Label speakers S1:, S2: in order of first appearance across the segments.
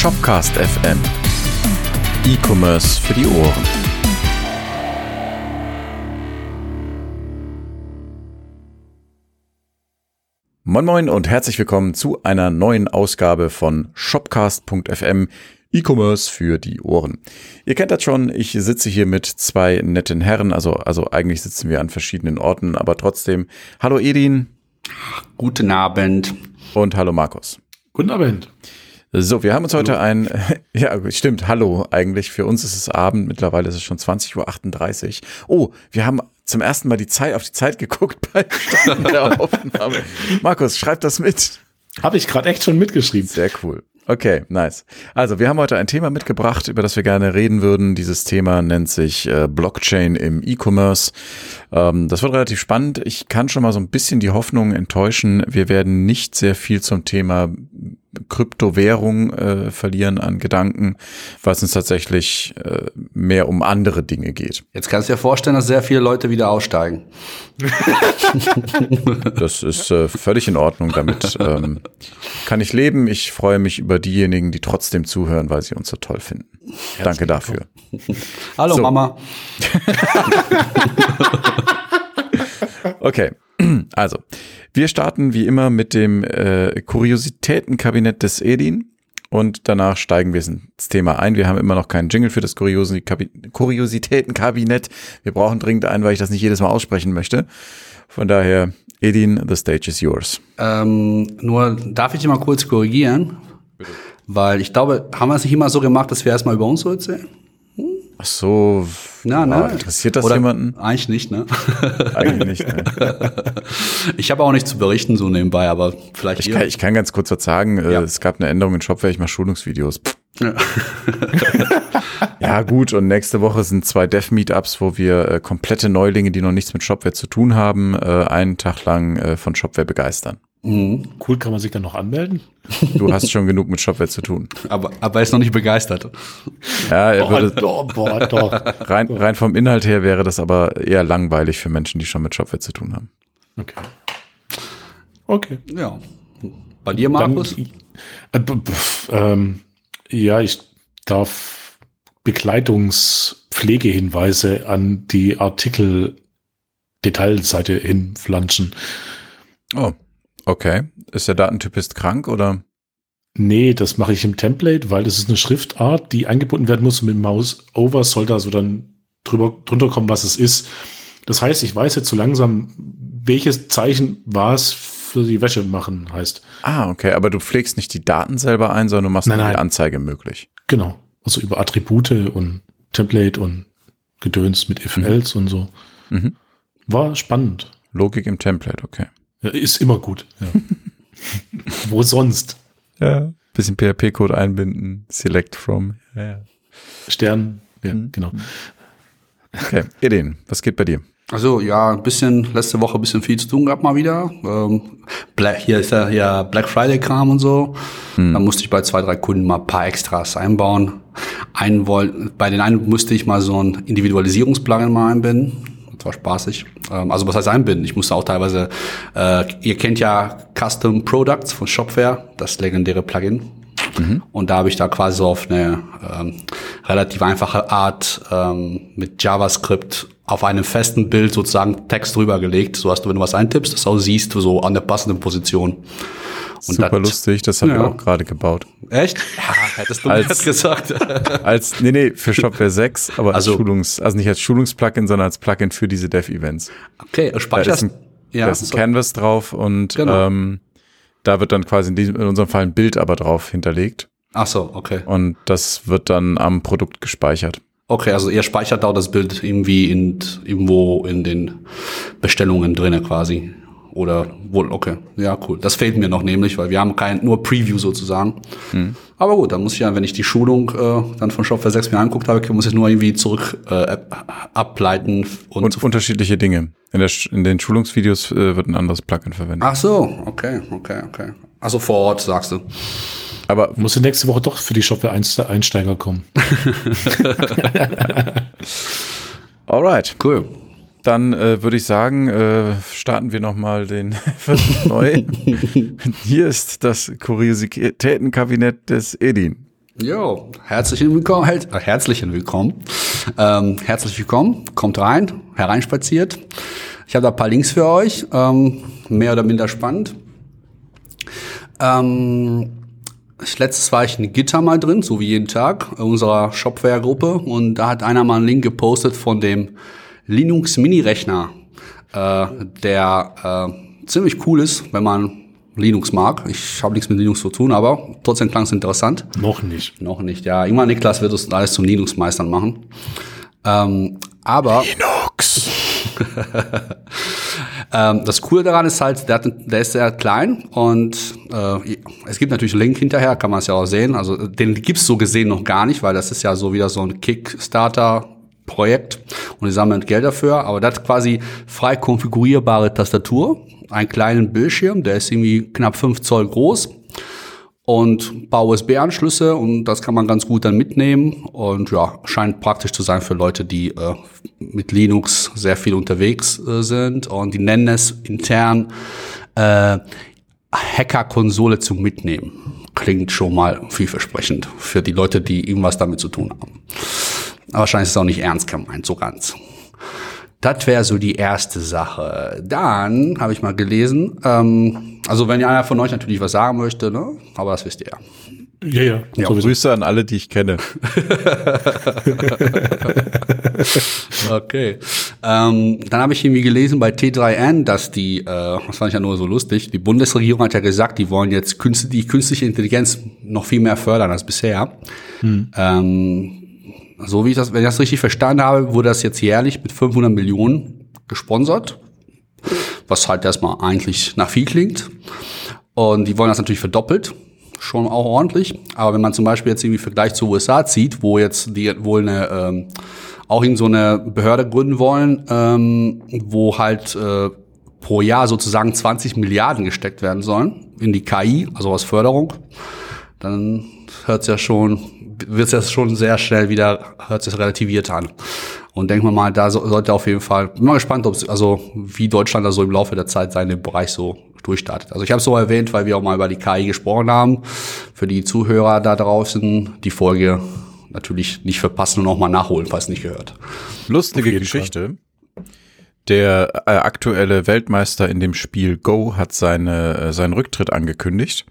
S1: Shopcast FM. E-Commerce für die Ohren. Moin Moin und herzlich willkommen zu einer neuen Ausgabe von Shopcast.fm E-Commerce für die Ohren. Ihr kennt das schon, ich sitze hier mit zwei netten Herren, also, also eigentlich sitzen wir an verschiedenen Orten, aber trotzdem. Hallo Edin.
S2: Guten Abend.
S1: Und hallo Markus.
S3: Guten Abend.
S1: So, wir haben uns heute ein, ja, stimmt, hallo eigentlich. Für uns ist es Abend, mittlerweile ist es schon 20.38 Uhr. Oh, wir haben zum ersten Mal die Zeit, auf die Zeit geguckt bei der Aufnahme. Markus, schreib das mit.
S3: Habe ich gerade echt schon mitgeschrieben.
S1: Sehr cool. Okay, nice. Also wir haben heute ein Thema mitgebracht, über das wir gerne reden würden. Dieses Thema nennt sich äh, Blockchain im E-Commerce. Ähm, das wird relativ spannend. Ich kann schon mal so ein bisschen die Hoffnung enttäuschen. Wir werden nicht sehr viel zum Thema Kryptowährung äh, verlieren an Gedanken, weil es uns tatsächlich äh, mehr um andere Dinge geht.
S2: Jetzt kannst du dir vorstellen, dass sehr viele Leute wieder aussteigen.
S1: das ist äh, völlig in Ordnung. Damit ähm, kann ich leben. Ich freue mich über diejenigen, die trotzdem zuhören, weil sie uns so toll finden. Herzlich Danke dafür.
S2: Hallo so. Mama.
S1: okay. Also, wir starten wie immer mit dem äh, Kuriositätenkabinett des Edin und danach steigen wir ins Thema ein. Wir haben immer noch keinen Jingle für das Kuriositätenkabinett. Wir brauchen dringend einen, weil ich das nicht jedes Mal aussprechen möchte. Von daher, Edin, the stage is yours.
S2: Ähm, nur darf ich dich mal kurz korrigieren? Bitte. Weil ich glaube, haben wir es nicht immer so gemacht, dass wir erstmal über uns so erzählen?
S1: Ach so,
S2: na, na.
S1: interessiert das Oder jemanden?
S2: Eigentlich nicht, ne?
S1: Eigentlich nicht. Ne?
S2: ich habe auch nichts zu berichten so nebenbei, aber vielleicht.
S1: Ich, kann, ich kann ganz kurz was sagen. Äh, ja. Es gab eine Änderung in Shopware, ich mache Schulungsvideos. Ja. ja, gut, und nächste Woche sind zwei Dev-Meetups, wo wir äh, komplette Neulinge, die noch nichts mit Shopware zu tun haben, äh, einen Tag lang äh, von Shopware begeistern.
S3: Mhm. Cool, kann man sich dann noch anmelden?
S1: Du hast schon genug mit Shopware zu tun.
S2: Aber, aber er ist noch nicht begeistert.
S1: Ja, er würde, boah, boah, doch. Rein, rein vom Inhalt her wäre das aber eher langweilig für Menschen, die schon mit Shopware zu tun haben.
S3: Okay. Okay.
S2: Ja. Bei dir, Markus?
S3: Dann, äh, ähm, ja, ich darf Begleitungspflegehinweise an die Artikel-Detailseite hinflanschen.
S1: Oh. Okay. Ist der Datentyp ist krank oder?
S3: Nee, das mache ich im Template, weil das ist eine Schriftart, die eingebunden werden muss. Mit Mouse over soll da so dann drüber, drunter kommen, was es ist. Das heißt, ich weiß jetzt so langsam, welches Zeichen was für die Wäsche machen heißt.
S1: Ah, okay. Aber du pflegst nicht die Daten selber ein, sondern du machst nein, nein. die Anzeige möglich.
S3: Genau. Also über Attribute und Template und Gedöns mit if-else mhm. und so. Mhm. War spannend.
S1: Logik im Template, okay.
S3: Ja, ist immer gut. Ja. Wo sonst?
S1: Ja, bisschen PHP-Code einbinden, select from.
S3: Ja, ja. Stern, ja, mhm. genau.
S1: Okay, Eden, was geht bei dir?
S2: Also ja, ein bisschen, letzte Woche ein bisschen viel zu tun gehabt mal wieder. Ähm, Black, hier ist ja, ja Black Friday-Kram und so. Hm. Da musste ich bei zwei, drei Kunden mal ein paar Extras einbauen. Einen wollt, bei den einen musste ich mal so ein Individualisierungsplugin mal einbinden das war spaßig. Ähm, also was heißt einbinden? Ich musste auch teilweise, äh, ihr kennt ja Custom Products von Shopware, das legendäre Plugin. Mhm. Und da habe ich da quasi so auf eine ähm, relativ einfache Art ähm, mit JavaScript auf einem festen Bild sozusagen Text drüber gelegt, so dass du, wenn du was eintippst, das auch siehst, so an der passenden Position.
S1: Und Super das, lustig, das haben ja. wir auch gerade gebaut.
S2: Echt? Ja, hättest du als, mir jetzt gesagt.
S1: als, nee, nee, für Shopware 6, aber also, als Schulungs, also nicht als Schulungsplugin, sondern als Plugin für diese Dev-Events.
S2: Okay, speicherst.
S1: Da ist ein, ja, da ist ein so. Canvas drauf und genau. ähm, da wird dann quasi in, diesem, in unserem Fall ein Bild aber drauf hinterlegt.
S2: Ach so, okay.
S1: Und das wird dann am Produkt gespeichert.
S2: Okay, also ihr speichert da das Bild irgendwie in, irgendwo in den Bestellungen drinne quasi. Oder wohl, okay. Ja, cool. Das fehlt mir noch nämlich, weil wir haben kein nur Preview sozusagen. Mhm. Aber gut, dann muss ich ja, wenn ich die Schulung äh, dann von Shopware 6 mir angeguckt habe, muss ich nur irgendwie zurück äh, ableiten.
S1: Und, und unterschiedliche Dinge. In, der, in den Schulungsvideos äh, wird ein anderes Plugin verwendet.
S2: Ach so, okay, okay, okay. Also vor Ort, sagst du.
S3: Aber muss nächste Woche doch für die Shopware-Einsteiger kommen.
S1: Alright. Cool. Dann äh, würde ich sagen, äh, starten wir nochmal den neu. Hier ist das Kuriositätenkabinett des Edin.
S2: Jo, herzlichen Willkommen, äh, herzlichen Willkommen, ähm, herzlich willkommen, kommt rein, hereinspaziert. Ich habe da ein paar Links für euch, ähm, mehr oder minder spannend. Ähm, letztes war ich in Gitter mal drin, so wie jeden Tag, in unserer Shopware-Gruppe und da hat einer mal einen Link gepostet von dem Linux Mini-Rechner, äh, der äh, ziemlich cool ist, wenn man Linux mag. Ich habe nichts mit Linux zu tun, aber trotzdem klang es interessant.
S3: Noch nicht.
S2: Noch nicht, ja. Irgendwann Niklas wird uns alles zum Linux-Meistern machen. Ähm, aber
S1: Linux.
S2: ähm, das Coole daran ist halt, der, der ist sehr klein und äh, es gibt natürlich einen Link hinterher, kann man es ja auch sehen. Also den gibt's so gesehen noch gar nicht, weil das ist ja so wieder so ein Kickstarter Projekt und die sammeln Geld dafür, aber das quasi frei konfigurierbare Tastatur, einen kleinen Bildschirm, der ist irgendwie knapp fünf Zoll groß und paar USB-Anschlüsse und das kann man ganz gut dann mitnehmen und ja, scheint praktisch zu sein für Leute, die äh, mit Linux sehr viel unterwegs äh, sind und die nennen es intern äh, Hacker-Konsole zum Mitnehmen. Klingt schon mal vielversprechend für die Leute, die irgendwas damit zu tun haben. Aber wahrscheinlich ist es auch nicht ernst gemeint, so ganz. Das wäre so die erste Sache. Dann habe ich mal gelesen, ähm, also wenn einer von euch natürlich was sagen möchte, ne? aber das wisst ihr ja.
S3: Ja, ja.
S1: ja Grüße an alle, die ich kenne.
S2: okay. Ähm, dann habe ich irgendwie gelesen bei T3N, dass die, äh, das fand ich ja nur so lustig, die Bundesregierung hat ja gesagt, die wollen jetzt künst die künstliche Intelligenz noch viel mehr fördern als bisher. Hm. Ähm, so wie ich das, wenn ich das richtig verstanden habe, wurde das jetzt jährlich mit 500 Millionen gesponsert, was halt erstmal eigentlich nach viel klingt. Und die wollen das natürlich verdoppelt, schon auch ordentlich. Aber wenn man zum Beispiel jetzt irgendwie Vergleich zu USA zieht, wo jetzt die wohl eine ähm, auch in so eine Behörde gründen wollen, ähm, wo halt äh, pro Jahr sozusagen 20 Milliarden gesteckt werden sollen in die KI, also als Förderung, dann hört es ja schon wird es ja schon sehr schnell wieder, hört sich relativiert an. Und denken wir mal, da so, sollte auf jeden Fall, bin mal gespannt, ob also wie Deutschland da so im Laufe der Zeit seinen Bereich so durchstartet. Also ich habe es so erwähnt, weil wir auch mal über die KI gesprochen haben. Für die Zuhörer da draußen, die Folge natürlich nicht verpassen und auch mal nachholen, falls nicht gehört.
S1: Lustige Geschichte. Fall. Der äh, aktuelle Weltmeister in dem Spiel Go hat seine, äh, seinen Rücktritt angekündigt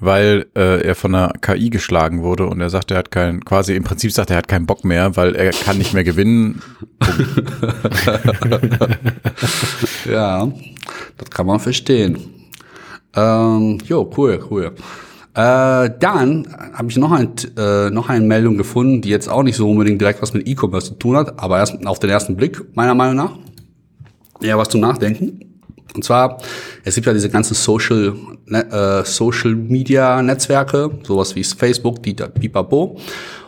S1: weil äh, er von einer KI geschlagen wurde und er sagt, er hat keinen, quasi im Prinzip sagt er, hat keinen Bock mehr, weil er kann nicht mehr gewinnen.
S2: ja, das kann man verstehen. Ähm, jo, cool, cool. Äh, dann habe ich noch, ein, äh, noch eine Meldung gefunden, die jetzt auch nicht so unbedingt direkt was mit E-Commerce zu tun hat, aber erst auf den ersten Blick, meiner Meinung nach. Ja, was zum Nachdenken. Und zwar, es gibt ja diese ganzen Social, ne, äh, Social Media Netzwerke, sowas wie Facebook, die Pipapo.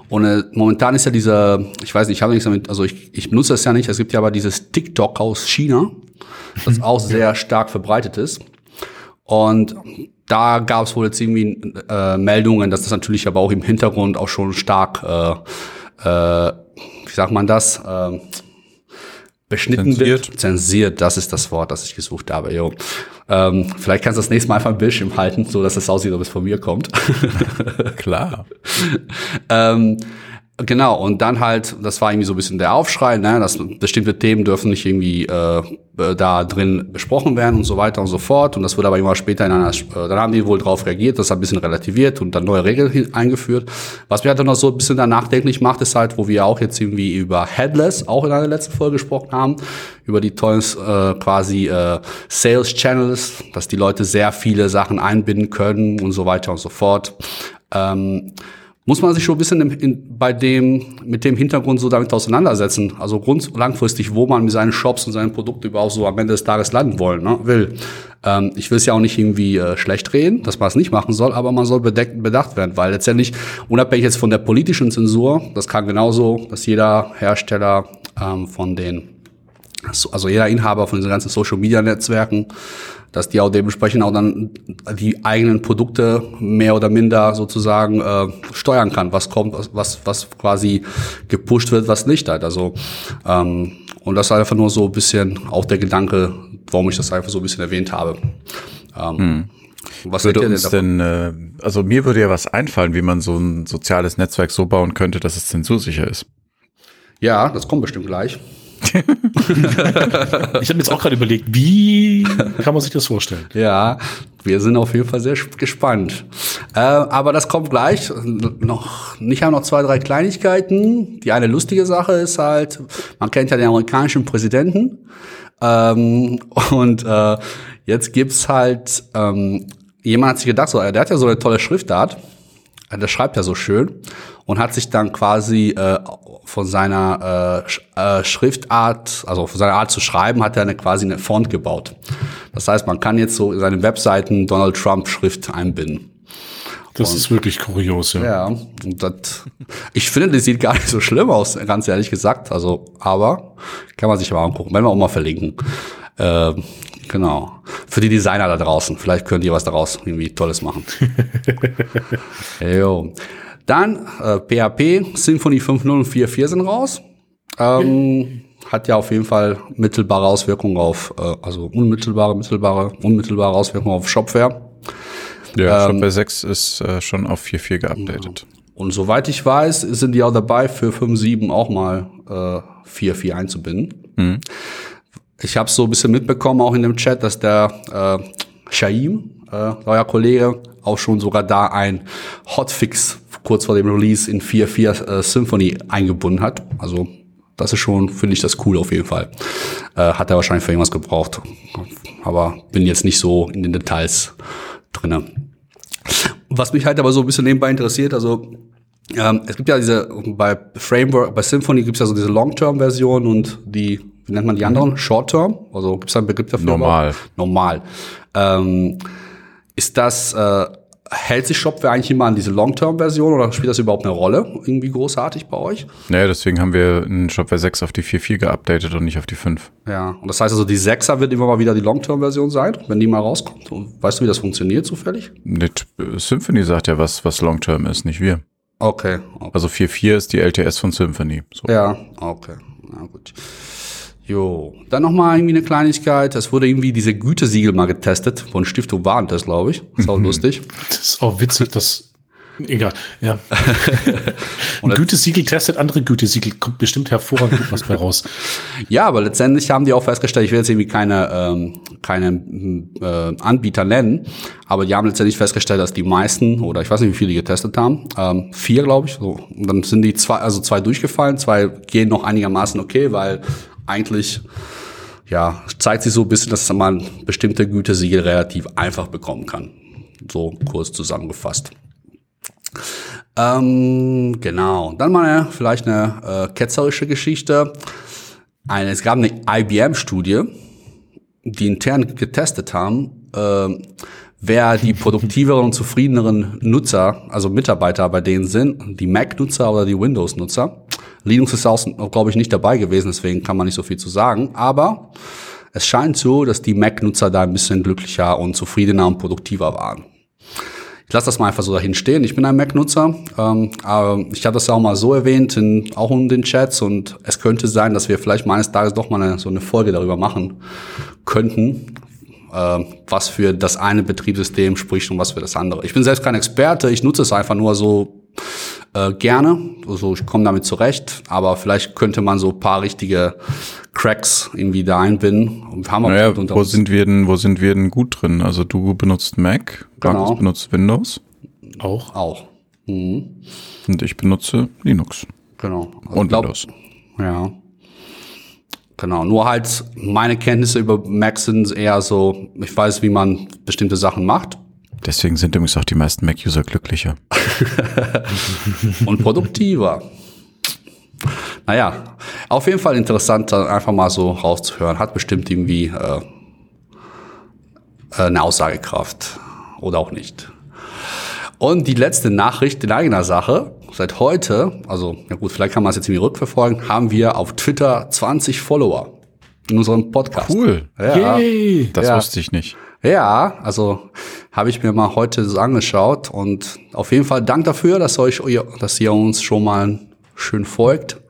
S2: Und äh, momentan ist ja dieser, ich weiß nicht, ich habe nichts damit, also ich, ich benutze das ja nicht, es gibt ja aber dieses TikTok aus China, das auch sehr stark verbreitet ist. Und da gab es wohl jetzt irgendwie äh, Meldungen, dass das natürlich aber auch im Hintergrund auch schon stark, äh, äh, wie sagt man das, äh, beschnitten zensiert. wird. Zensiert, das ist das Wort, das ich gesucht habe. Jo. Ähm, vielleicht kannst du das nächste Mal einfach ein Bildschirm halten, so dass es aussieht, ob es von mir kommt.
S1: Klar.
S2: ähm, Genau, und dann halt, das war irgendwie so ein bisschen der Aufschrei, ne, dass bestimmte Themen dürfen nicht irgendwie äh, äh, da drin besprochen werden und so weiter und so fort. Und das wurde aber immer später in einer, äh, dann haben die wohl drauf reagiert, das hat ein bisschen relativiert und dann neue Regeln eingeführt. Was mir halt dann noch so ein bisschen dann nachdenklich macht, ist halt, wo wir auch jetzt irgendwie über Headless auch in einer letzten Folge gesprochen haben, über die tollen äh, quasi äh, Sales Channels, dass die Leute sehr viele Sachen einbinden können und so weiter und so fort. Ähm, muss man sich schon ein bisschen in, in, bei dem, mit dem Hintergrund so damit auseinandersetzen. Also grund, langfristig, wo man mit seinen Shops und seinen Produkten überhaupt so am Ende des Tages landen wollen, ne, will. Ähm, ich will es ja auch nicht irgendwie äh, schlecht reden, dass man es nicht machen soll, aber man soll bedeckt, bedacht werden, weil letztendlich, unabhängig jetzt von der politischen Zensur, das kann genauso, dass jeder Hersteller ähm, von den also jeder Inhaber von diesen ganzen Social Media Netzwerken dass die auch dementsprechend auch dann die eigenen Produkte mehr oder minder sozusagen äh, steuern kann, was kommt, was, was quasi gepusht wird, was nicht halt. Also ähm, und das ist einfach nur so ein bisschen auch der Gedanke, warum ich das einfach so ein bisschen erwähnt habe.
S1: Ähm, hm.
S2: Was
S1: Würde uns
S2: davon?
S1: denn, äh, also mir würde ja was einfallen, wie man so ein soziales Netzwerk so bauen könnte, dass es zensursicher ist.
S2: Ja, das kommt bestimmt gleich.
S3: Ich habe mir jetzt auch gerade überlegt, wie kann man sich das vorstellen?
S2: Ja, wir sind auf jeden Fall sehr sp- gespannt. Äh, aber das kommt gleich. Noch, nicht haben noch zwei, drei Kleinigkeiten. Die eine lustige Sache ist halt, man kennt ja den amerikanischen Präsidenten. Ähm, und äh, jetzt gibt's halt, ähm, jemand hat sich gedacht, so, der hat ja so eine tolle Schriftart. Der schreibt ja so schön und hat sich dann quasi äh, von seiner äh, äh, Schriftart, also von seiner Art zu schreiben, hat er eine, quasi eine Font gebaut. Das heißt, man kann jetzt so in seine Webseiten Donald Trump Schrift einbinden.
S3: Das ist wirklich kurios, ja.
S2: Ja, und das, ich finde, das sieht gar nicht so schlimm aus, ganz ehrlich gesagt. Also, aber kann man sich mal angucken, werden wir auch mal verlinken. Äh, genau. Für die Designer da draußen, vielleicht könnt ihr was daraus irgendwie Tolles machen. jo. Dann äh, PHP, Symfony 5.0 und 4.4 sind raus. Ähm, hat ja auf jeden Fall mittelbare Auswirkungen auf, äh, also unmittelbare, mittelbare, unmittelbare Auswirkungen auf Shopware.
S1: Ja,
S2: Ähm,
S1: Shopware 6 ist äh, schon auf 4.4 geupdatet.
S2: Und soweit ich weiß, sind die auch dabei, für 5.7 auch mal äh, 4.4 einzubinden. Ich habe so ein bisschen mitbekommen, auch in dem Chat, dass der äh, Shaim, äh, euer Kollege, auch schon sogar da ein Hotfix kurz vor dem Release in 4.4 äh, Symphony eingebunden hat. Also das ist schon, finde ich das cool auf jeden Fall. Äh, hat er wahrscheinlich für irgendwas gebraucht. Aber bin jetzt nicht so in den Details drinne. Was mich halt aber so ein bisschen nebenbei interessiert, also ähm, es gibt ja diese, bei Framework, bei Symfony gibt es ja so diese Long-Term-Version und die, wie nennt man die anderen? Short-Term? Also gibt es da einen Begriff dafür?
S1: Normal.
S2: Normal. Ähm, ist das, äh, hält sich Shopware eigentlich immer an diese Long-Term-Version oder spielt das überhaupt eine Rolle? Irgendwie großartig bei euch?
S1: Naja, deswegen haben wir in Shopware 6 auf die 4.4 geupdatet und nicht auf die 5.
S2: Ja, und das heißt also, die 6er wird immer mal wieder die Long-Term-Version sein, wenn die mal rauskommt. Und weißt du, wie das funktioniert zufällig?
S1: Äh, Symphony sagt ja was, was Long-Term ist, nicht wir.
S2: Okay, okay.
S1: Also 4.4 ist die LTS von Symphony. So.
S2: Ja, okay. Na gut. Jo, dann noch mal irgendwie eine Kleinigkeit. Es wurde irgendwie diese Gütesiegel mal getestet von Stiftung Warentest, glaube ich. Ist auch lustig.
S3: Das ist auch witzig, dass. Egal, ja. Ein Gütesiegel testet andere Gütesiegel, kommt bestimmt hervorragend was bei raus.
S2: Ja, aber letztendlich haben die auch festgestellt, ich will jetzt irgendwie keine, ähm, keine äh, Anbieter nennen, aber die haben letztendlich festgestellt, dass die meisten, oder ich weiß nicht, wie viele die getestet haben, ähm, vier, glaube ich, so. Und dann sind die zwei, also zwei durchgefallen, zwei gehen noch einigermaßen okay, weil eigentlich ja, zeigt sich so ein bisschen, dass man bestimmte Gütesiegel relativ einfach bekommen kann. So kurz zusammengefasst. Ähm, genau. Dann mal eine, vielleicht eine äh, ketzerische Geschichte. Eine, es gab eine IBM-Studie, die intern getestet haben, äh, wer die produktiveren und zufriedeneren Nutzer, also Mitarbeiter bei denen sind, die Mac-Nutzer oder die Windows-Nutzer. Linux ist auch, glaube ich, nicht dabei gewesen, deswegen kann man nicht so viel zu sagen. Aber es scheint so, dass die Mac-Nutzer da ein bisschen glücklicher und zufriedener und produktiver waren. Ich lasse das mal einfach so dahin stehen. Ich bin ein Mac-Nutzer. Ähm, aber ich habe das ja auch mal so erwähnt, in, auch in den Chats. Und es könnte sein, dass wir vielleicht meines Tages doch mal eine, so eine Folge darüber machen könnten, äh, was für das eine Betriebssystem spricht und was für das andere. Ich bin selbst kein Experte. Ich nutze es einfach nur so äh, gerne. Also ich komme damit zurecht. Aber vielleicht könnte man so ein paar richtige Cracks irgendwie da einbinden. Und wir haben auch
S1: Naja, wo
S2: uns-
S1: sind wir denn, wo sind wir denn gut drin? Also du benutzt Mac,
S2: Genau.
S1: Markus benutzt Windows
S3: Auch.
S2: auch. Mhm.
S1: und ich benutze Linux
S2: Genau. Also
S1: und
S2: glaub-
S1: Windows.
S2: Ja. Genau. Nur halt meine Kenntnisse über Mac sind eher so, ich weiß, wie man bestimmte Sachen macht
S1: Deswegen sind übrigens auch die meisten Mac-User glücklicher.
S2: und produktiver. naja, auf jeden Fall interessant, dann einfach mal so rauszuhören. Hat bestimmt irgendwie äh, eine Aussagekraft oder auch nicht. Und die letzte Nachricht in eigener Sache. Seit heute, also ja gut, vielleicht kann man es jetzt irgendwie rückverfolgen, haben wir auf Twitter 20 Follower in unserem Podcast.
S1: Cool.
S2: Ja.
S3: Yay!
S1: Das
S2: Ja.
S1: wusste ich nicht.
S2: Ja, also habe ich mir mal heute so angeschaut und auf jeden Fall Dank dafür, dass euch, dass ihr uns schon mal schön folgt.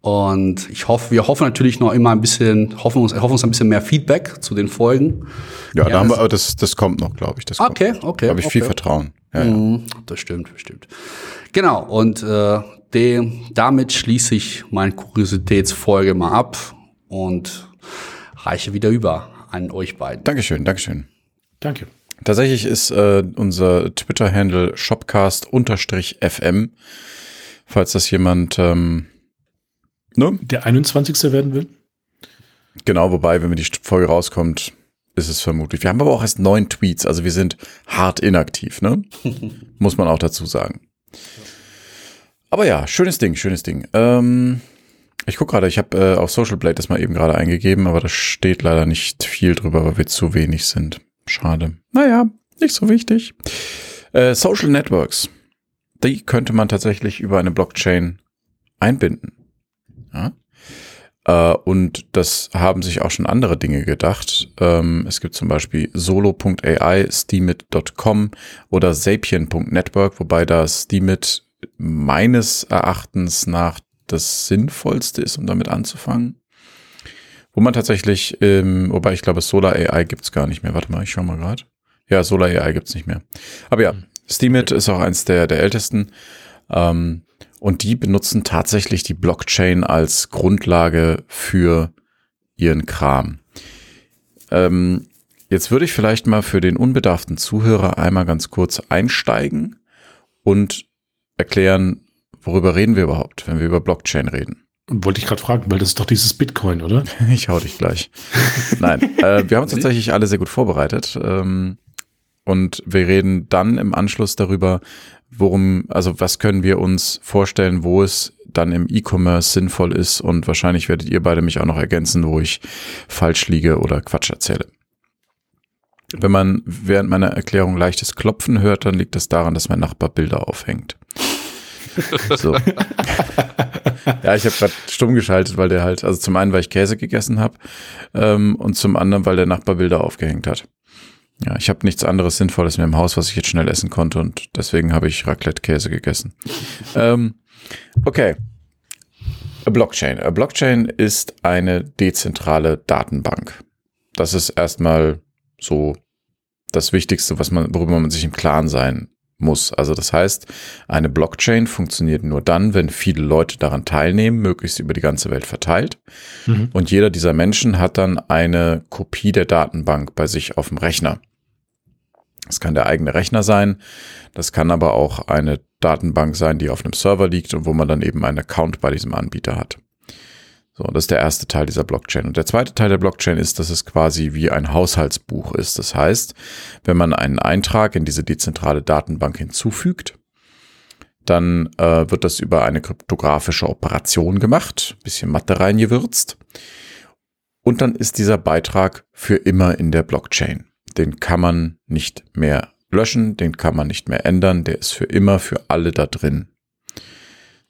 S2: Und ich hoffe, wir hoffen natürlich noch immer ein bisschen, hoffen uns, hoffen uns ein bisschen mehr Feedback zu den Folgen.
S1: Ja, ja da haben wir, aber das, das kommt noch, glaube ich. Das
S2: okay, kommt. okay.
S1: Da habe ich
S2: okay.
S1: viel Vertrauen.
S2: Ja, ja. Das stimmt, bestimmt. Genau, und äh, de, damit schließe ich meine Kuriositätsfolge mal ab und reiche wieder über an euch beiden.
S1: Dankeschön, Dankeschön.
S3: Danke.
S1: Tatsächlich ist äh, unser Twitter-Handle shopcast-fm, falls das jemand ähm,
S3: ne? der 21. werden will.
S1: Genau, wobei, wenn mir die Folge rauskommt, ist es vermutlich. Wir haben aber auch erst neun Tweets, also wir sind hart inaktiv, ne? Muss man auch dazu sagen. Aber ja, schönes Ding, schönes Ding. Ähm, ich gucke gerade, ich habe äh, auf Social Blade das mal eben gerade eingegeben, aber da steht leider nicht viel drüber, weil wir zu wenig sind. Schade. Naja, nicht so wichtig. Äh, Social Networks. Die könnte man tatsächlich über eine Blockchain einbinden. Ja? Äh, und das haben sich auch schon andere Dinge gedacht. Ähm, es gibt zum Beispiel solo.ai, steemit.com oder sapien.network, wobei da Steemit meines Erachtens nach das Sinnvollste ist, um damit anzufangen. Wo man tatsächlich, ähm, wobei ich glaube, Solar AI gibt's gar nicht mehr. Warte mal, ich schau mal gerade. Ja, Solar AI gibt's nicht mehr. Aber ja, Steemit ist auch eins der, der ältesten. Ähm, und die benutzen tatsächlich die Blockchain als Grundlage für ihren Kram. Ähm, jetzt würde ich vielleicht mal für den unbedarften Zuhörer einmal ganz kurz einsteigen und erklären, worüber reden wir überhaupt, wenn wir über Blockchain reden.
S3: Wollte ich gerade fragen, weil das ist doch dieses Bitcoin, oder?
S1: ich hau dich gleich. Nein, äh, wir haben uns tatsächlich alle sehr gut vorbereitet. Ähm, und wir reden dann im Anschluss darüber, worum, also was können wir uns vorstellen, wo es dann im E-Commerce sinnvoll ist und wahrscheinlich werdet ihr beide mich auch noch ergänzen, wo ich falsch liege oder Quatsch erzähle. Wenn man während meiner Erklärung leichtes Klopfen hört, dann liegt das daran, dass mein Nachbar Bilder aufhängt. So. ja, ich habe gerade stumm geschaltet, weil der halt, also zum einen, weil ich Käse gegessen habe ähm, und zum anderen, weil der Nachbar Bilder aufgehängt hat. Ja, ich habe nichts anderes Sinnvolles mehr im Haus, was ich jetzt schnell essen konnte und deswegen habe ich Raclette-Käse gegessen. ähm, okay. A Blockchain. A Blockchain ist eine dezentrale Datenbank. Das ist erstmal so das Wichtigste, was man, worüber man sich im Klaren sein muss. Also das heißt, eine Blockchain funktioniert nur dann, wenn viele Leute daran teilnehmen, möglichst über die ganze Welt verteilt. Mhm. Und jeder dieser Menschen hat dann eine Kopie der Datenbank bei sich auf dem Rechner. Das kann der eigene Rechner sein. Das kann aber auch eine Datenbank sein, die auf einem Server liegt und wo man dann eben einen Account bei diesem Anbieter hat. So, das ist der erste Teil dieser Blockchain. Und der zweite Teil der Blockchain ist, dass es quasi wie ein Haushaltsbuch ist. Das heißt, wenn man einen Eintrag in diese dezentrale Datenbank hinzufügt, dann äh, wird das über eine kryptografische Operation gemacht, bisschen Mathe reingewürzt. Und dann ist dieser Beitrag für immer in der Blockchain. Den kann man nicht mehr löschen, den kann man nicht mehr ändern, der ist für immer für alle da drin.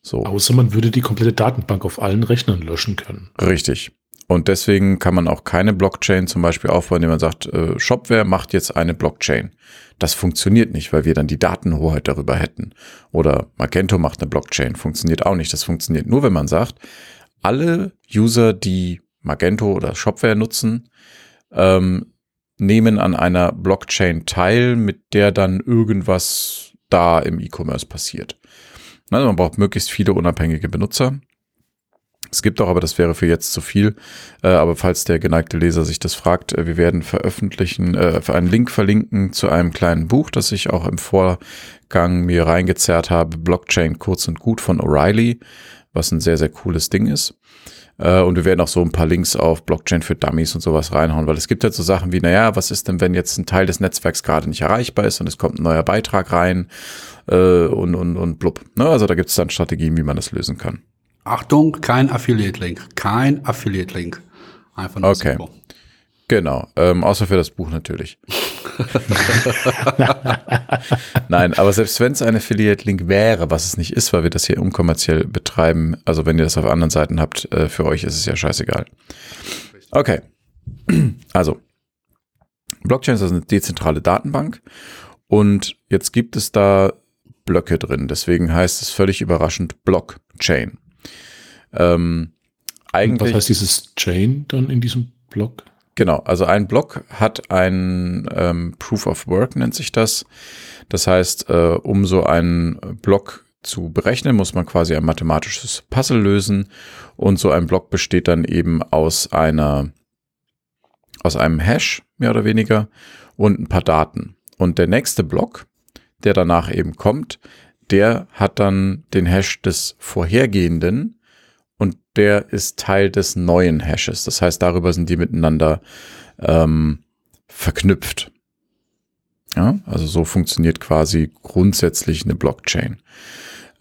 S3: So. Außer man würde die komplette Datenbank auf allen Rechnern löschen können.
S1: Richtig. Und deswegen kann man auch keine Blockchain zum Beispiel aufbauen, indem man sagt, äh, Shopware macht jetzt eine Blockchain. Das funktioniert nicht, weil wir dann die Datenhoheit darüber hätten. Oder Magento macht eine Blockchain. Funktioniert auch nicht. Das funktioniert nur, wenn man sagt, alle User, die Magento oder Shopware nutzen, ähm, nehmen an einer Blockchain teil, mit der dann irgendwas da im E-Commerce passiert. Also man braucht möglichst viele unabhängige Benutzer. Es gibt auch, aber das wäre für jetzt zu viel. Äh, aber falls der geneigte Leser sich das fragt, äh, wir werden veröffentlichen, äh, einen Link verlinken zu einem kleinen Buch, das ich auch im Vorgang mir reingezerrt habe, Blockchain kurz und gut von O'Reilly, was ein sehr, sehr cooles Ding ist. Äh, und wir werden auch so ein paar Links auf Blockchain für Dummies und sowas reinhauen, weil es gibt halt so Sachen wie, naja, was ist denn, wenn jetzt ein Teil des Netzwerks gerade nicht erreichbar ist und es kommt ein neuer Beitrag rein äh, und, und, und blub. Ne? Also da gibt es dann Strategien, wie man das lösen kann.
S2: Achtung, kein Affiliate-Link. Kein Affiliate-Link.
S1: Einfach nur Okay. Super. Genau, ähm, außer für das Buch natürlich. Nein, aber selbst wenn es ein Affiliate-Link wäre, was es nicht ist, weil wir das hier unkommerziell betreiben, also wenn ihr das auf anderen Seiten habt, äh, für euch ist es ja scheißegal. Okay, also Blockchain ist also eine dezentrale Datenbank und jetzt gibt es da Blöcke drin. Deswegen heißt es völlig überraschend Blockchain. Ähm, eigentlich.
S3: was heißt dieses Chain dann in diesem Block?
S1: Genau, also ein Block hat ein ähm, Proof of Work, nennt sich das. Das heißt, äh, um so einen Block zu berechnen, muss man quasi ein mathematisches Puzzle lösen. Und so ein Block besteht dann eben aus einer, aus einem Hash, mehr oder weniger, und ein paar Daten. Und der nächste Block, der danach eben kommt, der hat dann den Hash des vorhergehenden und der ist Teil des neuen Hashes. Das heißt, darüber sind die miteinander ähm, verknüpft. Ja, also so funktioniert quasi grundsätzlich eine Blockchain.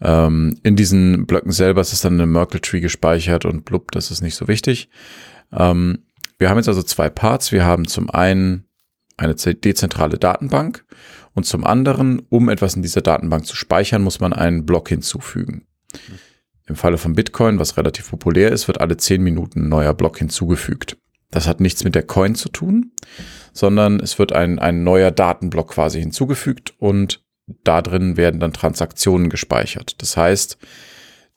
S1: Ähm, in diesen Blöcken selber ist es dann eine Merkle Tree gespeichert und blub, das ist nicht so wichtig. Ähm, wir haben jetzt also zwei Parts. Wir haben zum einen eine dezentrale Datenbank und zum anderen, um etwas in dieser Datenbank zu speichern, muss man einen Block hinzufügen. Im Falle von Bitcoin, was relativ populär ist, wird alle zehn Minuten ein neuer Block hinzugefügt. Das hat nichts mit der Coin zu tun, sondern es wird ein, ein neuer Datenblock quasi hinzugefügt und da drin werden dann Transaktionen gespeichert. Das heißt,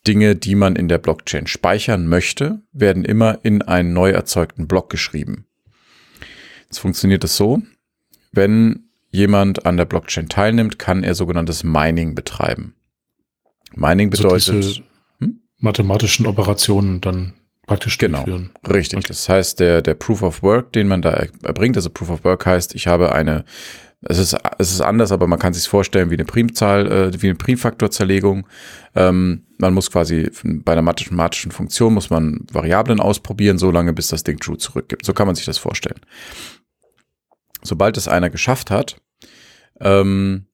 S1: Dinge, die man in der Blockchain speichern möchte, werden immer in einen neu erzeugten Block geschrieben. Jetzt funktioniert es so, wenn jemand an der Blockchain teilnimmt, kann er sogenanntes Mining betreiben. Mining bedeutet
S3: so hm? mathematischen Operationen dann praktisch
S1: genau, durchführen. Richtig. Okay. Das heißt, der, der Proof of Work, den man da erbringt, also Proof of Work heißt, ich habe eine, es ist, es ist anders, aber man kann sich vorstellen wie eine Primzahl, äh, wie eine Primfaktorzerlegung. Ähm, man muss quasi bei einer mathematischen Funktion muss man Variablen ausprobieren, so lange bis das Ding True zurückgibt. So kann man sich das vorstellen. Sobald es einer geschafft hat, ähm,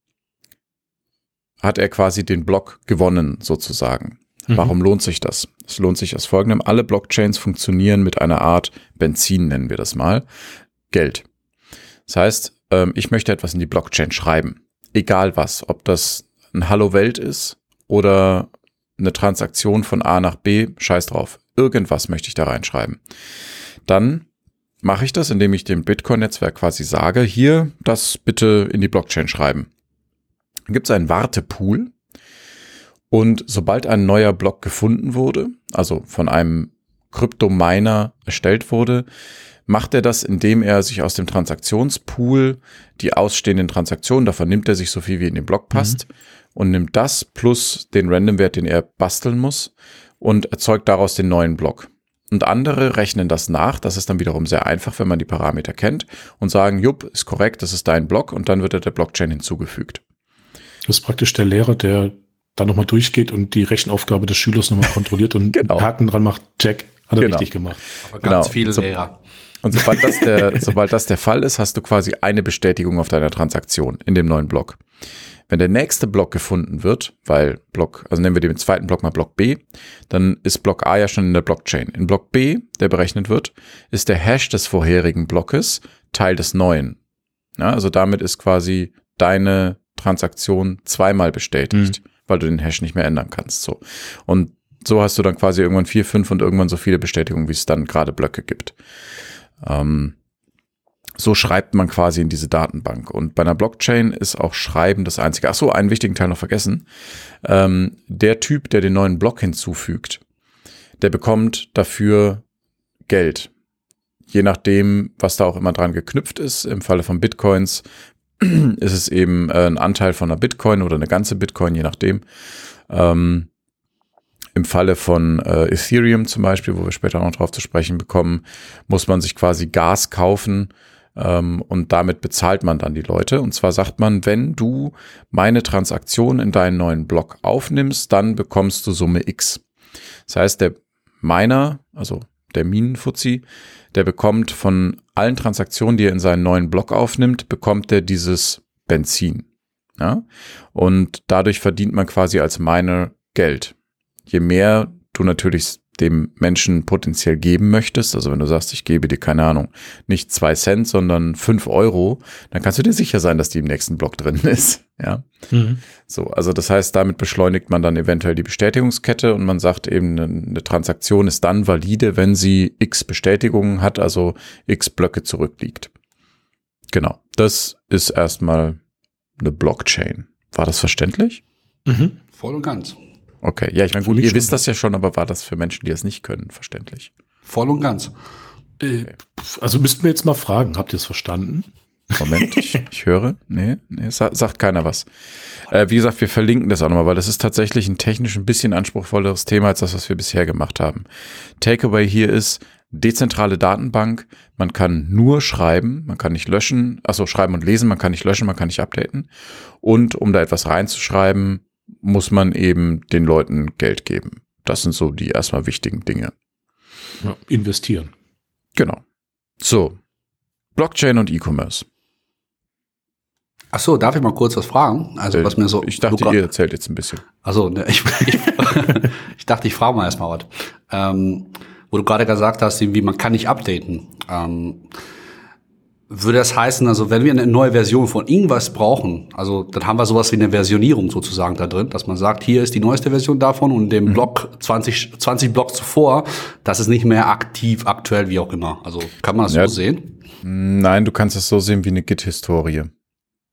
S1: hat er quasi den Block gewonnen, sozusagen. Mhm. Warum lohnt sich das? Es lohnt sich aus folgendem. Alle Blockchains funktionieren mit einer Art Benzin, nennen wir das mal. Geld. Das heißt, ähm, ich möchte etwas in die Blockchain schreiben. Egal was. Ob das ein Hallo Welt ist oder eine Transaktion von A nach B, scheiß drauf. Irgendwas möchte ich da reinschreiben. Dann mache ich das, indem ich dem Bitcoin-Netzwerk quasi sage, hier das bitte in die Blockchain schreiben. Dann gibt es einen Wartepool, und sobald ein neuer Block gefunden wurde, also von einem Kryptominer erstellt wurde, macht er das, indem er sich aus dem Transaktionspool die ausstehenden Transaktionen, davon nimmt er sich so viel wie in den Block passt mhm. und nimmt das plus den Randomwert, den er basteln muss und erzeugt daraus den neuen Block. Und andere rechnen das nach, das ist dann wiederum sehr einfach, wenn man die Parameter kennt und sagen, jupp, ist korrekt, das ist dein Block und dann wird er der Blockchain hinzugefügt.
S3: Das ist praktisch der Lehrer, der dann nochmal durchgeht und die Rechenaufgabe des Schülers nochmal kontrolliert und genau. Haken dran macht, check, hat er genau. richtig gemacht.
S2: Aber ganz genau. viele Lehrer.
S1: Und sobald das, der, sobald das der Fall ist, hast du quasi eine Bestätigung auf deiner Transaktion in dem neuen Block. Wenn der nächste Block gefunden wird, weil Block, also nennen wir den zweiten Block mal Block B, dann ist Block A ja schon in der Blockchain. In Block B, der berechnet wird, ist der Hash des vorherigen Blockes Teil des neuen. Ja, also damit ist quasi deine Transaktion zweimal bestätigt. Mhm weil du den Hash nicht mehr ändern kannst. So. Und so hast du dann quasi irgendwann vier, fünf und irgendwann so viele Bestätigungen, wie es dann gerade Blöcke gibt. Ähm, so schreibt man quasi in diese Datenbank. Und bei einer Blockchain ist auch Schreiben das einzige. Ach so, einen wichtigen Teil noch vergessen. Ähm, der Typ, der den neuen Block hinzufügt, der bekommt dafür Geld. Je nachdem, was da auch immer dran geknüpft ist. Im Falle von Bitcoins ist es eben äh, ein Anteil von einer Bitcoin oder eine ganze Bitcoin, je nachdem. Ähm, Im Falle von äh, Ethereum zum Beispiel, wo wir später noch drauf zu sprechen bekommen, muss man sich quasi Gas kaufen ähm, und damit bezahlt man dann die Leute. Und zwar sagt man, wenn du meine Transaktion in deinen neuen Block aufnimmst, dann bekommst du Summe X. Das heißt, der Miner, also der Minenfuzzi, der bekommt von allen Transaktionen, die er in seinen neuen Block aufnimmt, bekommt er dieses Benzin. Ja? Und dadurch verdient man quasi als Miner Geld. Je mehr du natürlich dem Menschen potenziell geben möchtest, also wenn du sagst, ich gebe dir keine Ahnung, nicht zwei Cent, sondern fünf Euro, dann kannst du dir sicher sein, dass die im nächsten Block drin ist. Ja. Mhm. So, also das heißt, damit beschleunigt man dann eventuell die Bestätigungskette und man sagt eben, eine Transaktion ist dann valide, wenn sie x Bestätigungen hat, also x Blöcke zurückliegt. Genau. Das ist erstmal eine Blockchain. War das verständlich?
S2: Mhm. Voll und ganz.
S1: Okay, ja, ich meine, gut, ihr wisst das ja schon, aber war das für Menschen, die es nicht können, verständlich?
S2: Voll und ganz.
S3: Äh, Also müssten wir jetzt mal fragen, habt ihr es verstanden?
S1: Moment, ich, ich höre. Nee, nee, sa sagt keiner was. Äh, wie gesagt, wir verlinken das auch nochmal, weil das ist tatsächlich ein technisch ein bisschen anspruchsvolleres Thema als das, was wir bisher gemacht haben. Takeaway hier ist dezentrale Datenbank. Man kann nur schreiben, man kann nicht löschen, also schreiben und lesen, man kann nicht löschen, man kann nicht updaten. Und um da etwas reinzuschreiben, muss man eben den Leuten Geld geben. Das sind so die erstmal wichtigen Dinge.
S3: Ja, investieren.
S1: Genau. So. Blockchain und E-Commerce.
S2: Ach so, darf ich mal kurz was fragen? Also, was mir so.
S1: Äh, ich dachte,
S2: Luca-
S1: ihr erzählt jetzt ein bisschen.
S2: Also, ne, ich, ich, ich dachte, ich frage mal erstmal was. Ähm, wo du gerade gesagt hast, irgendwie, man kann nicht updaten. Ähm, würde das heißen, also wenn wir eine neue Version von irgendwas brauchen, also dann haben wir sowas wie eine Versionierung sozusagen da drin, dass man sagt, hier ist die neueste Version davon und dem Block 20, 20 Blocks zuvor, das ist nicht mehr aktiv, aktuell, wie auch immer. Also kann man das
S1: Ja.
S2: so sehen?
S1: Nein, du kannst es so sehen wie eine Git-Historie.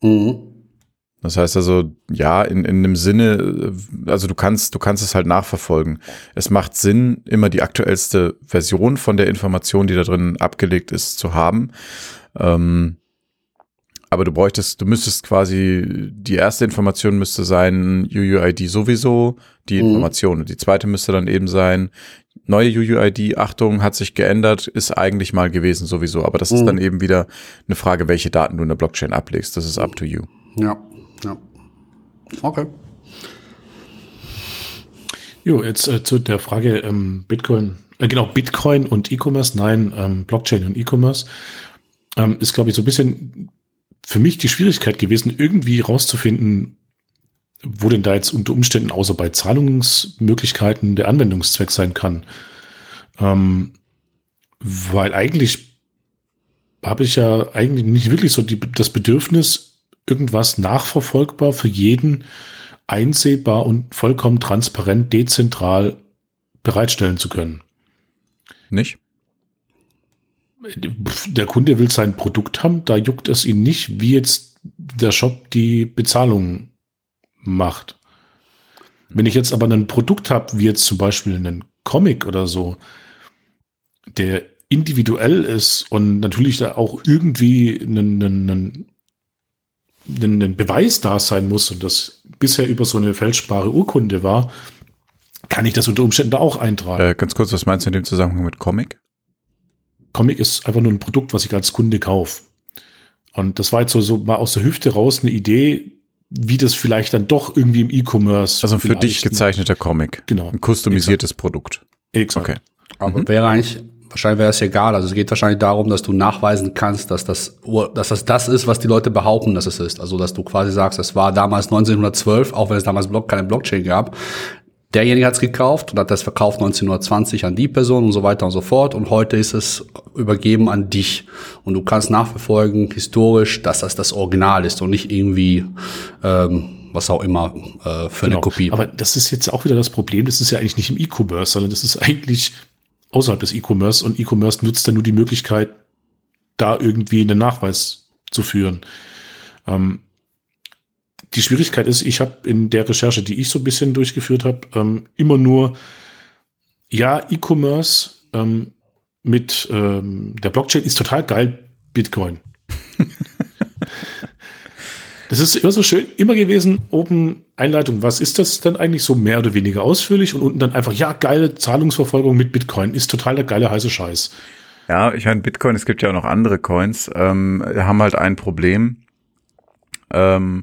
S2: Mhm.
S1: Das heißt also, ja, in, in einem Sinne, äh, also du kannst, du kannst es halt nachverfolgen. Es macht Sinn, immer die aktuellste Version von der Information, die da drin abgelegt ist, zu haben. Ähm, aber du bräuchtest, du müsstest quasi, die erste Information müsste sein, UUID sowieso, die
S2: Mhm.
S1: Information. Und die zweite müsste dann eben sein, neue UUID, Achtung, hat sich geändert, ist eigentlich mal gewesen sowieso. Aber das ist
S2: Mhm.
S1: dann eben wieder eine Frage, welche Daten du in der Blockchain ablegst. Das ist up to you.
S2: Ja, ja. Okay.
S3: Jo, jetzt äh, zu der Frage ähm, Bitcoin, äh, genau, Bitcoin und E-Commerce, nein, ähm, Blockchain und E-Commerce, ähm, ist, glaube ich, so ein bisschen für mich die Schwierigkeit gewesen, irgendwie rauszufinden, wo denn da jetzt unter Umständen außer bei Zahlungsmöglichkeiten der Anwendungszweck sein kann. Ähm, weil eigentlich habe ich ja eigentlich nicht wirklich so die, das Bedürfnis, irgendwas nachverfolgbar für jeden einsehbar und vollkommen transparent, dezentral bereitstellen zu können.
S1: Nicht?
S3: Der Kunde will sein Produkt haben, da juckt es ihn nicht, wie jetzt der Shop die Bezahlung macht. Wenn ich jetzt aber ein Produkt habe, wie jetzt zum Beispiel einen Comic oder so, der individuell ist und natürlich da auch irgendwie einen, einen, einen, Beweis da sein muss und das bisher über so eine fälschbare Urkunde war, kann ich das unter Umständen da auch eintragen.
S1: Äh, ganz kurz, was meinst du in dem Zusammenhang mit Comic?
S3: Comic ist einfach nur ein Produkt, was ich als Kunde kaufe. Und das war jetzt so, so mal aus der Hüfte raus eine Idee, wie das vielleicht dann doch irgendwie im E-Commerce.
S1: Also ein für dich gezeichneter Comic.
S3: Genau.
S1: Ein customisiertes Produkt.
S3: Exakt.
S1: Okay.
S2: Aber wäre eigentlich, wahrscheinlich wäre es egal. Also es geht wahrscheinlich darum, dass du nachweisen kannst, dass das, Ur- dass das das ist, was die Leute behaupten, dass es ist. Also dass du quasi sagst, es war damals 1912, auch wenn es damals Block, keine Blockchain gab. Derjenige hat es gekauft und hat das verkauft 1920 an die Person und so weiter und so fort. Und heute ist es übergeben an dich. Und du kannst nachverfolgen, historisch, dass das das Original ist und nicht irgendwie, ähm, was auch immer, äh, für eine
S3: Genau.
S2: Kopie.
S3: Aber das ist jetzt auch wieder das Problem. Das ist ja eigentlich nicht im E-Commerce, sondern das ist eigentlich außerhalb des E-Commerce. Und E-Commerce nutzt dann nur die Möglichkeit, da irgendwie einen Nachweis zu führen. Ähm, die Schwierigkeit ist, ich habe in der Recherche, die ich so ein bisschen durchgeführt habe, ähm, immer nur, ja, E-Commerce ähm, mit ähm, der Blockchain ist total geil, Bitcoin. Das ist immer so schön, immer gewesen, oben Einleitung, was ist das denn eigentlich so mehr oder weniger ausführlich und unten dann einfach, ja, geile Zahlungsverfolgung mit Bitcoin, ist total der geile heiße Scheiß.
S1: Ja, ich meine, Bitcoin, es gibt ja auch noch andere Coins, ähm, haben halt ein Problem. Ähm,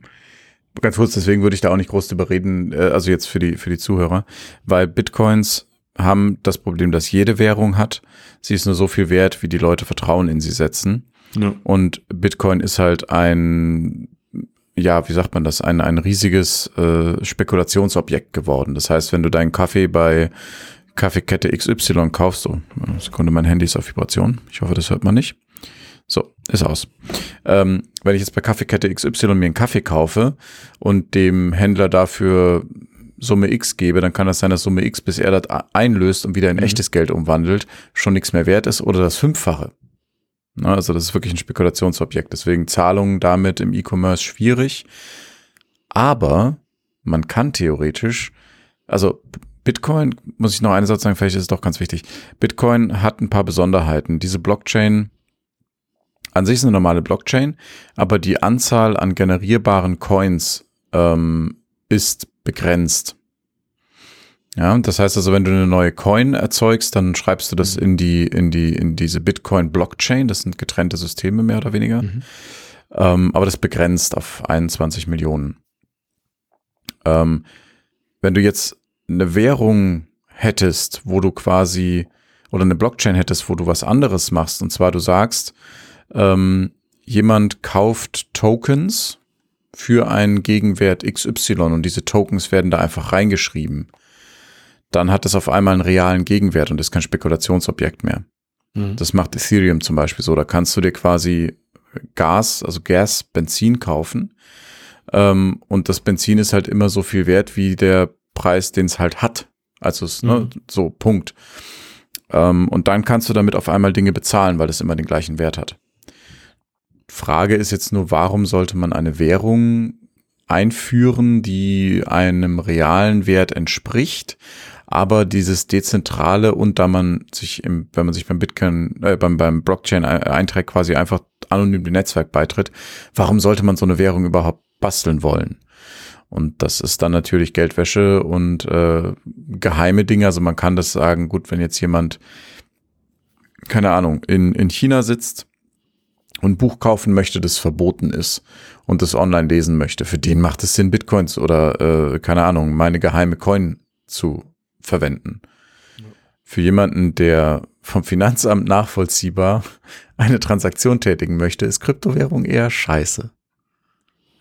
S1: ganz kurz, deswegen würde ich da auch nicht groß drüber reden, äh, also jetzt für die, für die Zuhörer, weil Bitcoins haben das Problem, dass jede Währung hat. Sie ist nur so viel wert, wie die Leute Vertrauen in sie setzen.
S3: Ja.
S1: Und Bitcoin ist halt ein, ja, wie sagt man das, ein, ein riesiges äh, Spekulationsobjekt geworden. Das heißt, wenn du deinen Kaffee bei Kaffeekette XY kaufst, so, äh, Sekunde, mein Handy ist auf Vibration. Ich hoffe, das hört man nicht. So, ist aus. Ähm, wenn ich jetzt bei Kaffeekette XY mir einen Kaffee kaufe und dem Händler dafür Summe X gebe, dann kann das sein, dass Summe X, bis er das einlöst und wieder in echtes Geld umwandelt, schon nichts mehr wert ist oder das Fünffache. Na, also das ist wirklich ein Spekulationsobjekt. Deswegen Zahlungen damit im E-Commerce schwierig. Aber man kann theoretisch also Bitcoin, muss ich noch eine Satz sagen, vielleicht ist es doch ganz wichtig. Bitcoin hat ein paar Besonderheiten. Diese Blockchain an sich ist eine normale Blockchain, aber die Anzahl an generierbaren Coins ähm, ist begrenzt. Ja, das heißt also, wenn du eine neue Coin erzeugst, dann schreibst du das mhm. in die, in die, in diese Bitcoin Blockchain. Das sind getrennte Systeme mehr oder weniger. Mhm. Ähm, aber das begrenzt auf 21 Millionen. Ähm, wenn du jetzt eine Währung hättest, wo du quasi, oder eine Blockchain hättest, wo du was anderes machst, und zwar du sagst, ähm, jemand kauft Tokens für einen Gegenwert XY und diese Tokens werden da einfach reingeschrieben dann hat es auf einmal einen realen Gegenwert und ist kein Spekulationsobjekt mehr. Mhm. Das macht Ethereum zum Beispiel so. Da kannst du dir quasi Gas, also Gas, Benzin kaufen. Ähm, und das Benzin ist halt immer so viel wert wie der Preis, den es halt hat. Also es, ne, mhm. ne, so Punkt. Ähm, und dann kannst du damit auf einmal Dinge bezahlen, weil es immer den gleichen Wert hat. Frage ist jetzt nur, warum sollte man eine Währung einführen, die einem realen Wert entspricht aber dieses dezentrale und da man sich im, wenn man sich beim Bitcoin, äh, beim, beim Blockchain einträgt, quasi einfach anonym dem Netzwerk beitritt, warum sollte man so eine Währung überhaupt basteln wollen? Und das ist dann natürlich Geldwäsche und äh, geheime Dinge. Also man kann das sagen, gut, wenn jetzt jemand, keine Ahnung, in, in China sitzt und ein Buch kaufen möchte, das verboten ist und das online lesen möchte, für den macht es Sinn, Bitcoins oder, äh, keine Ahnung, meine geheime Coin zu verwenden. Für jemanden, der vom Finanzamt nachvollziehbar eine Transaktion tätigen möchte, ist Kryptowährung eher scheiße.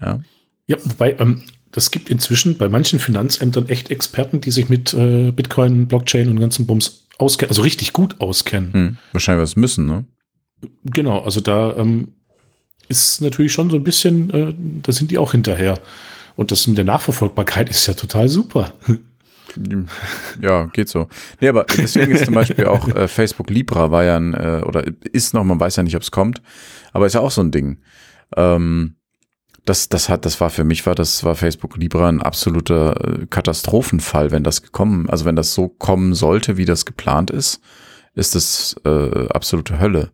S3: Ja, ja wobei, ähm, das gibt inzwischen bei manchen Finanzämtern echt Experten, die sich mit äh, Bitcoin, Blockchain und ganzen Bums auskennen, also richtig gut auskennen. Hm,
S1: wahrscheinlich was müssen, ne?
S3: Genau, also da ähm, ist natürlich schon so ein bisschen, äh, da sind die auch hinterher. Und das mit der Nachverfolgbarkeit ist ja total super.
S1: Ja, geht so. Nee, aber deswegen ist zum Beispiel auch äh, Facebook Libra war ja ein, äh, oder ist noch, man weiß ja nicht, ob es kommt, aber ist ja auch so ein Ding. Ähm, das, das hat, das war für mich war, das war Facebook Libra ein absoluter äh, Katastrophenfall, wenn das gekommen, also wenn das so kommen sollte, wie das geplant ist, ist das äh, absolute Hölle,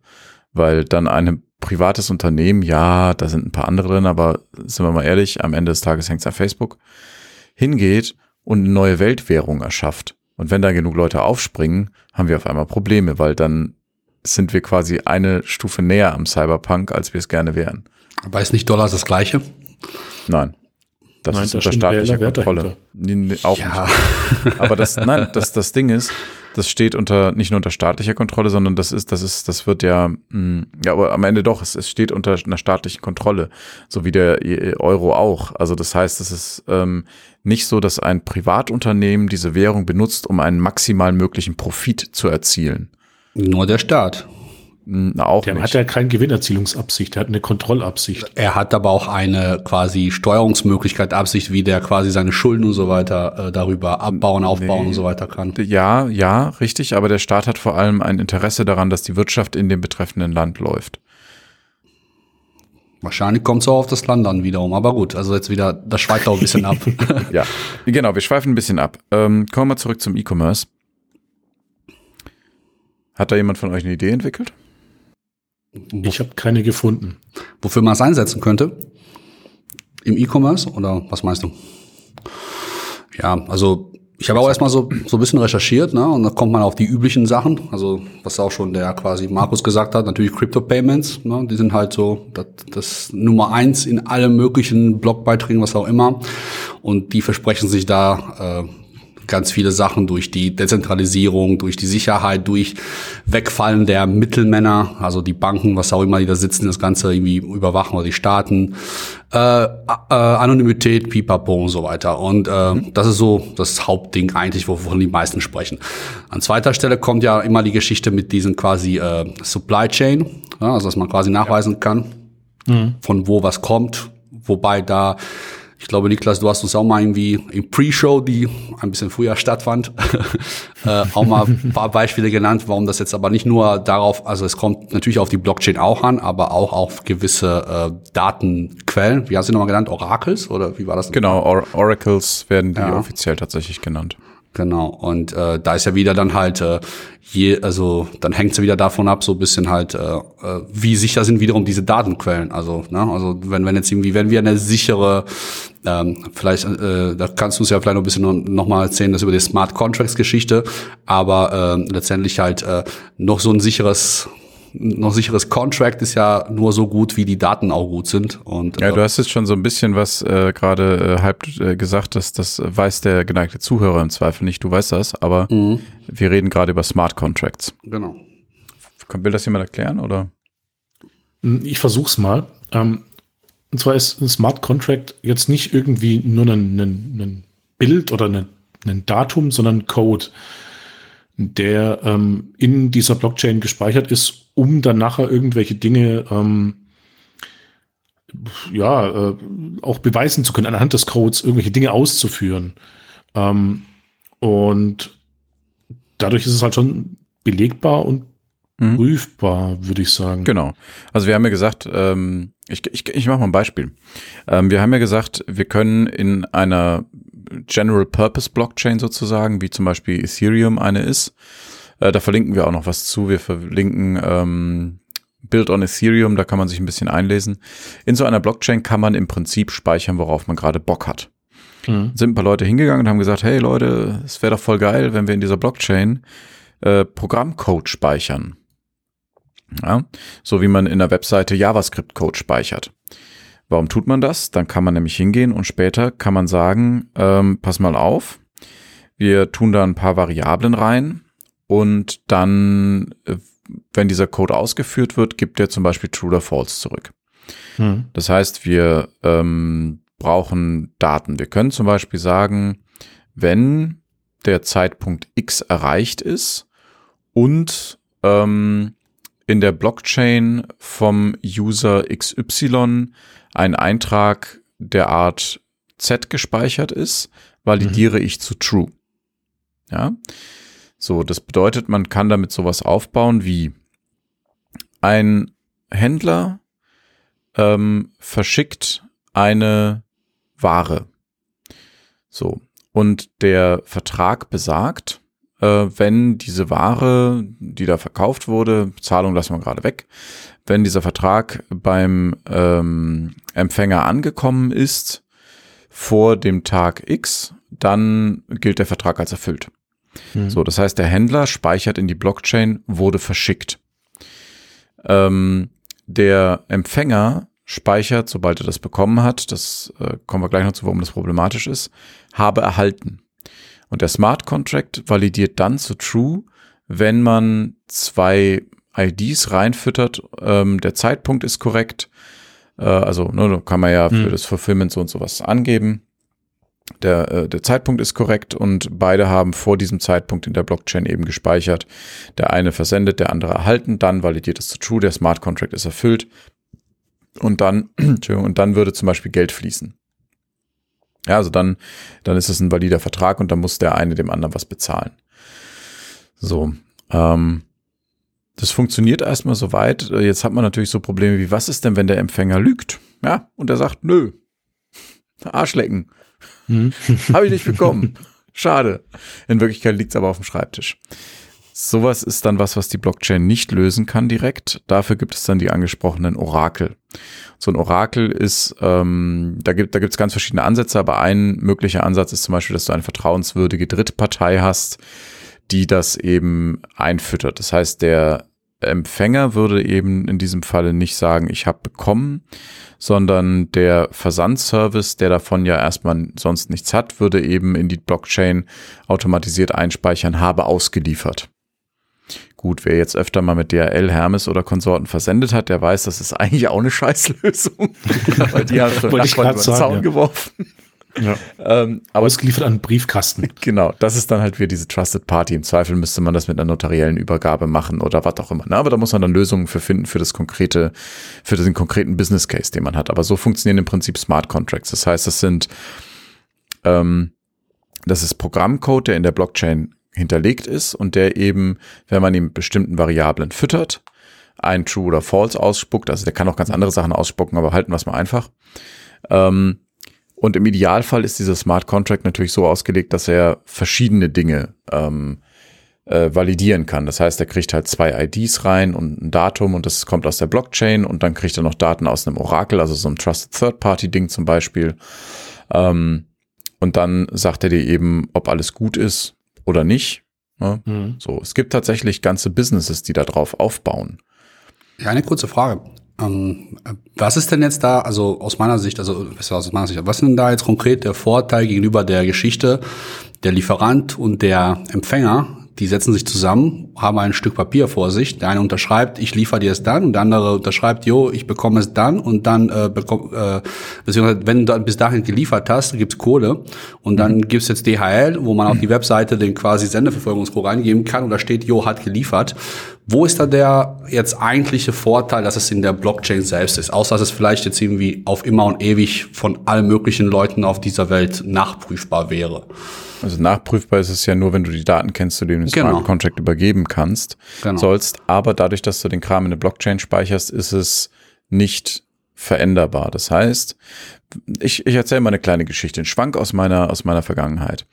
S1: weil dann ein privates Unternehmen, ja, da sind ein paar andere drin, aber sind wir mal ehrlich, am Ende des Tages hängt es an Facebook, hingeht und eine neue Weltwährung erschafft. Und wenn da genug Leute aufspringen, haben wir auf einmal Probleme, weil dann sind wir quasi eine Stufe näher am Cyberpunk, als wir es gerne wären.
S2: Aber ist nicht Dollar das gleiche?
S1: Nein. Das nein, ist unter staatlicher Kontrolle. Nee, auch ja. nicht. Aber das, nein, das, das Ding ist, das steht unter, nicht nur unter staatlicher Kontrolle, sondern das ist, das ist, das wird ja, mh, hm, ja, aber am Ende doch, es, es steht unter einer staatlichen Kontrolle, so wie der Euro auch. Also das heißt, es ist ähm, nicht so, dass ein Privatunternehmen diese Währung benutzt, um einen maximal möglichen Profit zu erzielen.
S2: Nur der Staat.
S3: Auch der nicht. hat ja keine Gewinnerzielungsabsicht, er hat eine Kontrollabsicht.
S2: Er hat aber auch eine quasi Steuerungsmöglichkeit, Absicht, wie der quasi seine Schulden und so weiter äh, darüber abbauen, aufbauen nee. und so weiter kann.
S1: Ja, ja, richtig, aber der Staat hat vor allem ein Interesse daran, dass die Wirtschaft in dem betreffenden Land läuft.
S2: Wahrscheinlich kommt es auch auf das Land dann wiederum, aber gut, also jetzt wieder, das schweift auch ein bisschen ab.
S1: ja, genau, wir schweifen ein bisschen ab. Ähm, kommen wir zurück zum E-Commerce. Hat da jemand von euch eine Idee entwickelt?
S3: Ich habe keine gefunden.
S2: Wofür man es einsetzen könnte? Im E-Commerce oder was meinst du? Ja, also ich habe auch erstmal so, so ein bisschen recherchiert, ne? Und da kommt man auf die üblichen Sachen. Also, was auch schon der quasi Markus gesagt hat, natürlich Crypto Payments, ne? Die sind halt so das, das Nummer eins in allen möglichen Blogbeiträgen, was auch immer. Und die versprechen sich da äh, ganz viele Sachen durch die Dezentralisierung, durch die Sicherheit, durch Wegfallen der Mittelmänner, also die Banken, was auch immer, die da sitzen, das Ganze irgendwie überwachen oder die Staaten, äh, äh, Anonymität, Pipapo und so weiter. Und äh, mhm. das ist so das Hauptding eigentlich, wovon die meisten sprechen. An zweiter Stelle kommt ja immer die Geschichte mit diesen quasi äh, Supply Chain, ja, also dass man quasi nachweisen kann, mhm. von wo was kommt, wobei da Ich glaube, Niklas, du hast uns auch mal irgendwie im Pre-Show, die ein bisschen früher stattfand, äh, auch mal ein paar Beispiele genannt, warum das jetzt aber nicht nur darauf, also es kommt natürlich auf die Blockchain auch an, aber auch auf gewisse äh, Datenquellen. Wie hast du nochmal genannt? Oracles oder wie war das?
S1: Genau, Or Oracles werden die ja. offiziell tatsächlich genannt.
S2: Genau. Und äh, da ist ja wieder dann halt äh, je, also dann hängt es ja wieder davon ab, so bisschen halt, äh, äh, wie sicher sind wiederum diese Datenquellen. Also, ne, also wenn, wenn jetzt irgendwie, wenn wir eine sichere, ähm, vielleicht, äh, da kannst du uns ja vielleicht noch ein bisschen noch, mal erzählen, das über die Smart Contracts Geschichte, aber äh, letztendlich halt äh, noch so ein sicheres noch sicheres Contract ist ja nur so gut, wie die Daten auch gut sind. Und,
S1: ja, du äh, hast jetzt schon so ein bisschen was äh, gerade äh, halb äh, gesagt, dass das weiß der geneigte Zuhörer im Zweifel nicht, du weißt das, aber mhm. wir reden gerade über Smart Contracts.
S2: Genau.
S1: Will das jemand erklären oder?
S3: Hm, ich versuch's mal. Ähm, und zwar ist ein Smart Contract jetzt nicht irgendwie nur ein, ein, ein Bild oder ein, ein Datum, sondern Code der ähm, in dieser Blockchain gespeichert ist, um dann nachher irgendwelche Dinge ähm, ja äh, auch beweisen zu können, anhand des Codes irgendwelche Dinge auszuführen. Ähm, und dadurch ist es halt schon belegbar und mhm. prüfbar, würde ich sagen.
S1: Genau. Also wir haben ja gesagt, ähm, ich, ich, ich mache mal ein Beispiel. Ähm, wir haben ja gesagt, wir können in einer General Purpose Blockchain sozusagen, wie zum Beispiel Ethereum eine ist. Äh, da verlinken wir auch noch was zu. Wir verlinken ähm, Build on Ethereum, da kann man sich ein bisschen einlesen. In so einer Blockchain kann man im Prinzip speichern, worauf man gerade Bock hat. Mhm. Sind ein paar Leute hingegangen und haben gesagt, hey Leute, es wäre doch voll geil, wenn wir in dieser Blockchain äh, Programmcode speichern. Ja, so wie man in der Webseite JavaScript-Code speichert. Warum tut man das? Dann kann man nämlich hingehen und später kann man sagen, ähm, pass mal auf, wir tun da ein paar Variablen rein und dann, äh, wenn dieser Code ausgeführt wird, gibt er zum Beispiel True oder False zurück. Hm. Das heißt, wir ähm, brauchen Daten. Wir können zum Beispiel sagen, wenn der Zeitpunkt X erreicht ist und ähm, in der Blockchain vom User XY ein Eintrag der Art Z gespeichert ist, validiere mhm. ich zu True. Ja. So, das bedeutet, man kann damit sowas aufbauen wie ein Händler ähm, verschickt eine Ware. So. Und der Vertrag besagt, äh, wenn diese Ware, die da verkauft wurde, Zahlung lassen wir gerade weg, wenn dieser Vertrag beim ähm, Empfänger angekommen ist vor dem Tag X, dann gilt der Vertrag als erfüllt. Mhm. So, das heißt, der Händler speichert in die Blockchain, wurde verschickt. Ähm, der Empfänger speichert, sobald er das bekommen hat, das äh, kommen wir gleich noch zu, warum das problematisch ist, habe erhalten. Und der Smart Contract validiert dann zu True, wenn man zwei IDs reinfüttert. Ähm, der Zeitpunkt ist korrekt. Äh, also ne, kann man ja für hm. das Fulfillment so und sowas angeben. Der, äh, der Zeitpunkt ist korrekt und beide haben vor diesem Zeitpunkt in der Blockchain eben gespeichert. Der eine versendet, der andere erhalten, dann validiert es zu True, der Smart Contract ist erfüllt und dann, und dann würde zum Beispiel Geld fließen. Ja, also dann, dann ist es ein valider Vertrag und dann muss der eine dem anderen was bezahlen. So, ähm, das funktioniert erstmal soweit. Jetzt hat man natürlich so Probleme wie, was ist denn, wenn der Empfänger lügt? Ja, und er sagt, nö, Arschlecken. Hm. Habe ich nicht bekommen. Schade. In Wirklichkeit liegt es aber auf dem Schreibtisch. Sowas ist dann was, was die Blockchain nicht lösen kann direkt. Dafür gibt es dann die angesprochenen Orakel. So ein Orakel ist, ähm, da gibt da gibt's ganz verschiedene Ansätze, aber ein möglicher Ansatz ist zum Beispiel, dass du eine vertrauenswürdige Drittpartei hast, die das eben einfüttert. Das heißt, der Empfänger würde eben in diesem Falle nicht sagen, ich habe bekommen, sondern der Versandservice, der davon ja erstmal sonst nichts hat, würde eben in die Blockchain automatisiert einspeichern, habe ausgeliefert. Gut, wer jetzt öfter mal mit DHL, Hermes oder Konsorten versendet hat, der weiß, das ist eigentlich auch eine Scheißlösung. Weil die haben schon Nachbarn über den Zaun ja. geworfen.
S3: Ja. Ähm, aber Ausgeliefert an Briefkasten.
S1: Genau, das ist dann halt wieder diese Trusted Party. Im Zweifel müsste man das mit einer notariellen Übergabe machen oder was auch immer. Ne? Aber da muss man dann Lösungen für finden für das konkrete, für den konkreten Business Case, den man hat. Aber so funktionieren im Prinzip Smart Contracts. Das heißt, das sind ähm, das ist Programmcode, der in der Blockchain hinterlegt ist und der eben, wenn man ihn mit bestimmten Variablen füttert, ein True oder False ausspuckt. Also der kann auch ganz andere Sachen ausspucken, aber halten wir es mal einfach. Ähm, und im Idealfall ist dieser Smart Contract natürlich so ausgelegt, dass er verschiedene Dinge ähm, äh, validieren kann. Das heißt, er kriegt halt zwei IDs rein und ein Datum und das kommt aus der Blockchain und dann kriegt er noch Daten aus einem Orakel, also so einem Trusted Third Party Ding zum Beispiel. Ähm, und dann sagt er dir eben, ob alles gut ist oder nicht. Ne? Mhm. So, es gibt tatsächlich ganze Businesses, die da drauf aufbauen.
S2: Ja, eine kurze Frage. Ähm, was ist denn jetzt da, also aus meiner Sicht, also aus meiner Sicht, was ist denn da jetzt konkret der Vorteil gegenüber der Geschichte, der Lieferant und der Empfänger, die setzen sich zusammen, haben ein Stück Papier vor sich. Der eine unterschreibt, ich liefere dir es dann, und der andere unterschreibt, jo, ich bekomme es dann und dann äh, bekomm, äh, beziehungsweise wenn du bis dahin geliefert hast, gibt's Kohle und dann mhm. gibt's jetzt DHL, wo man auf die Webseite den quasi Sendeverfolgungscode reingeben kann und da steht, jo, hat geliefert. Wo ist da der jetzt eigentliche Vorteil, dass es in der Blockchain selbst ist? Außer dass es vielleicht jetzt irgendwie auf immer und ewig von allen möglichen Leuten auf dieser Welt nachprüfbar wäre.
S1: Also nachprüfbar ist es ja nur, wenn du die Daten kennst, zu denen du den genau. Smart Contract übergeben kannst, genau. sollst. Aber dadurch, dass du den Kram in der Blockchain speicherst, ist es nicht veränderbar. Das heißt, ich, ich erzähle mal eine kleine Geschichte, einen Schwank aus meiner, aus meiner Vergangenheit.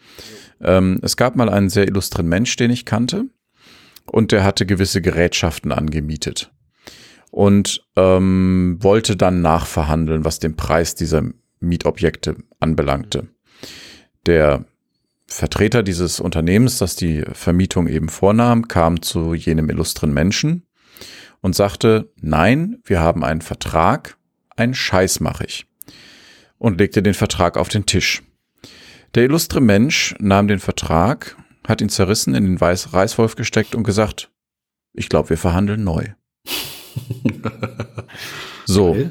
S1: Ähm, es gab mal einen sehr illustren Mensch, den ich kannte und der hatte gewisse Gerätschaften angemietet und ähm, wollte dann nachverhandeln, was den Preis dieser Mietobjekte anbelangte. Der Vertreter dieses Unternehmens, das die Vermietung eben vornahm, kam zu jenem illustren Menschen und sagte, nein, wir haben einen Vertrag, einen Scheiß mache ich. Und legte den Vertrag auf den Tisch. Der illustre Mensch nahm den Vertrag hat ihn zerrissen, in den Weiß Reißwolf gesteckt und gesagt, ich glaube, wir verhandeln neu. so.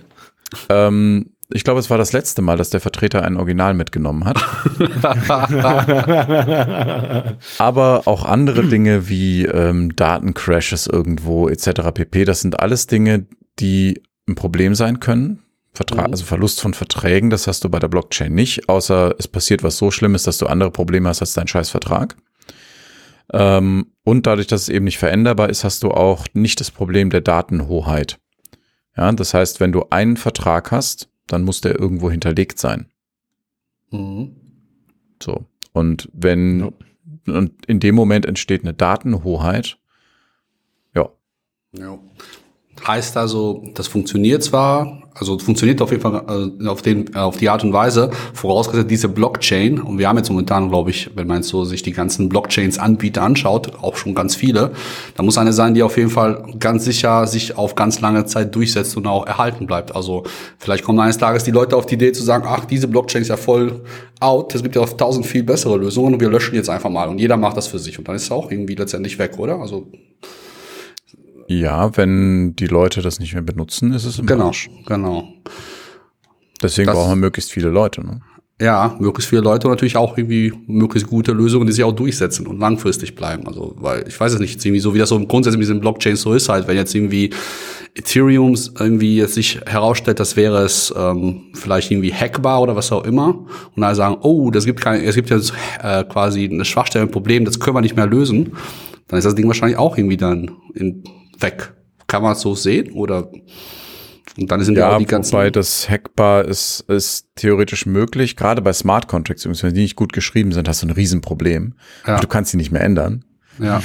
S1: Ähm, ich glaube, es war das letzte Mal, dass der Vertreter ein Original mitgenommen hat. Aber auch andere Dinge wie ähm, Datencrashes irgendwo etc. pp. Das sind alles Dinge, die ein Problem sein können. Vertrag, mhm. also Verlust von Verträgen, das hast du bei der Blockchain nicht, außer es passiert was so Schlimmes, dass du andere Probleme hast als dein scheiß Vertrag. Ähm, und dadurch, dass es eben nicht veränderbar ist, hast du auch nicht das Problem der Datenhoheit. Ja, das heißt, wenn du einen Vertrag hast, dann muss der irgendwo hinterlegt sein. Mhm. So. Und wenn, ja. und in dem Moment entsteht eine Datenhoheit, ja.
S2: Ja. Heißt also, das funktioniert zwar, also funktioniert auf jeden Fall äh, auf, den, auf die Art und Weise, vorausgesetzt diese Blockchain, und wir haben jetzt momentan, glaube ich, wenn man so sich die ganzen Blockchains Anbieter anschaut, auch schon ganz viele, da muss eine sein, die auf jeden Fall ganz sicher sich auf ganz lange Zeit durchsetzt und auch erhalten bleibt. Also vielleicht kommen eines Tages die Leute auf die Idee zu sagen, ach, diese Blockchain ist ja voll out, es gibt ja auf tausend viel bessere Lösungen und wir löschen jetzt einfach mal und jeder macht das für sich und dann ist es auch irgendwie letztendlich weg, oder? Also
S1: ja, wenn die Leute das nicht mehr benutzen, ist es im
S2: Genau, Arsch. genau.
S1: Deswegen das, brauchen wir möglichst viele Leute. Ne?
S2: Ja, möglichst viele Leute und natürlich auch irgendwie möglichst gute Lösungen, die sich auch durchsetzen und langfristig bleiben. Also, weil ich weiß es nicht, irgendwie so wie das so grundsätzlich mit diesen Blockchains so ist halt, wenn jetzt irgendwie Ethereum irgendwie jetzt sich herausstellt, das wäre es ähm, vielleicht irgendwie hackbar oder was auch immer und dann sagen, oh, das gibt keine, es gibt jetzt äh, quasi eine Schwachstelle, ein Problem, das können wir nicht mehr lösen, dann ist das Ding wahrscheinlich auch irgendwie dann in weg. Kann man es so sehen oder
S1: und dann sind ja, ja auch die ganzen. Wobei das hackbar ist, ist theoretisch möglich. Gerade bei Smart Contracts, wenn die nicht gut geschrieben sind, hast du ein Riesenproblem. Ja. Du kannst sie nicht mehr ändern.
S2: Ja.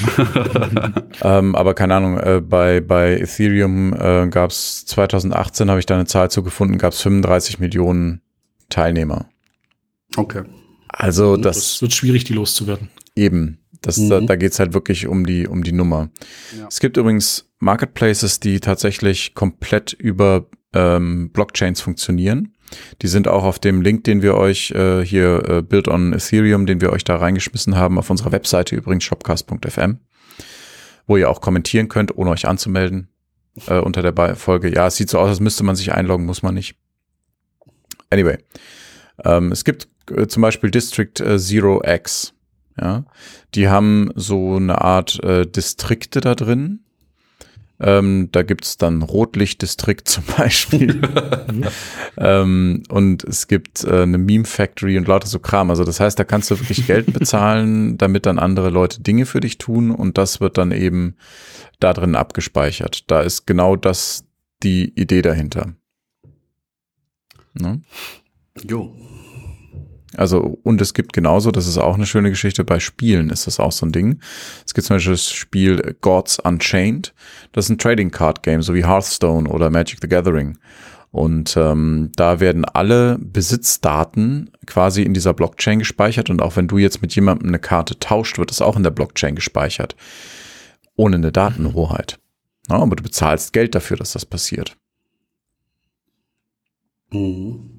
S1: ähm, aber keine Ahnung, äh, bei, bei Ethereum äh, gab es 2018, habe ich da eine Zahl zu gefunden, gab es 35 Millionen Teilnehmer.
S2: Okay.
S1: Also das, das
S3: wird schwierig, die loszuwerden.
S1: Eben. Das, mhm. Da, da geht halt wirklich um die, um die Nummer. Ja. Es gibt übrigens Marketplaces, die tatsächlich komplett über ähm, Blockchains funktionieren. Die sind auch auf dem Link, den wir euch äh, hier äh, Build on Ethereum, den wir euch da reingeschmissen haben, auf unserer Webseite übrigens shopcast.fm, wo ihr auch kommentieren könnt, ohne euch anzumelden äh, unter der Folge. Ja, es sieht so aus, als müsste man sich einloggen, muss man nicht. Anyway, ähm, es gibt äh, zum Beispiel District äh, Zero X. Ja, die haben so eine Art äh, Distrikte da drin. Ähm, da gibt's dann Rotlichtdistrikt zum Beispiel. ähm, und es gibt äh, eine Meme Factory und lauter so Kram. Also das heißt, da kannst du wirklich Geld bezahlen, damit dann andere Leute Dinge für dich tun und das wird dann eben da drin abgespeichert. Da ist genau das die Idee dahinter. Ne? Jo. Also, und es gibt genauso, das ist auch eine schöne Geschichte, bei Spielen ist das auch so ein Ding. Es gibt zum Beispiel das Spiel Gods Unchained. Das ist ein Trading Card Game, so wie Hearthstone oder Magic the Gathering. Und ähm, da werden alle Besitzdaten quasi in dieser Blockchain gespeichert. Und auch wenn du jetzt mit jemandem eine Karte tauscht, wird es auch in der Blockchain gespeichert. Ohne eine Datenhoheit. Ja, aber du bezahlst Geld dafür, dass das passiert. Mhm.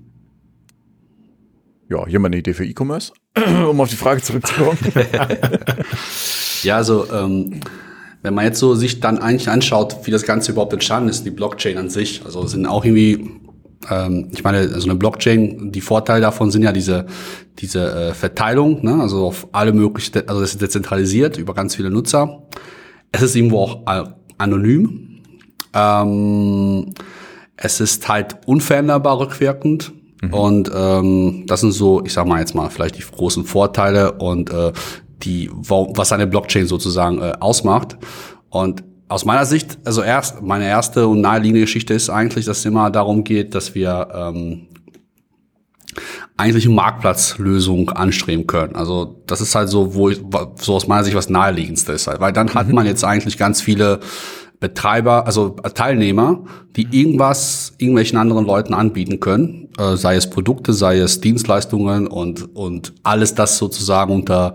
S1: Ja, hier mal eine Idee für E-Commerce, um auf die Frage zurückzukommen.
S2: ja, also ähm, wenn man jetzt so sich dann eigentlich anschaut, wie das Ganze überhaupt entstanden ist, die Blockchain an sich, also sind auch irgendwie, ähm, ich meine, so also eine Blockchain, die Vorteile davon sind ja diese diese äh, Verteilung, ne? also auf alle möglichen, also das ist dezentralisiert über ganz viele Nutzer. Es ist irgendwo auch anonym. Ähm, es ist halt unveränderbar rückwirkend. Mhm. Und ähm, das sind so, ich sag mal jetzt mal, vielleicht die großen Vorteile und äh, die, was eine Blockchain sozusagen äh, ausmacht. Und aus meiner Sicht, also erst meine erste und naheliegende Geschichte ist eigentlich, dass es immer darum geht, dass wir ähm, eigentlich eine Marktplatzlösung anstreben können. Also das ist halt so, wo ich, so aus meiner Sicht was naheliegendste ist halt, weil dann hat mhm. man jetzt eigentlich ganz viele Betreiber, also Teilnehmer, die irgendwas irgendwelchen anderen Leuten anbieten können, äh, sei es Produkte, sei es Dienstleistungen und und alles das sozusagen unter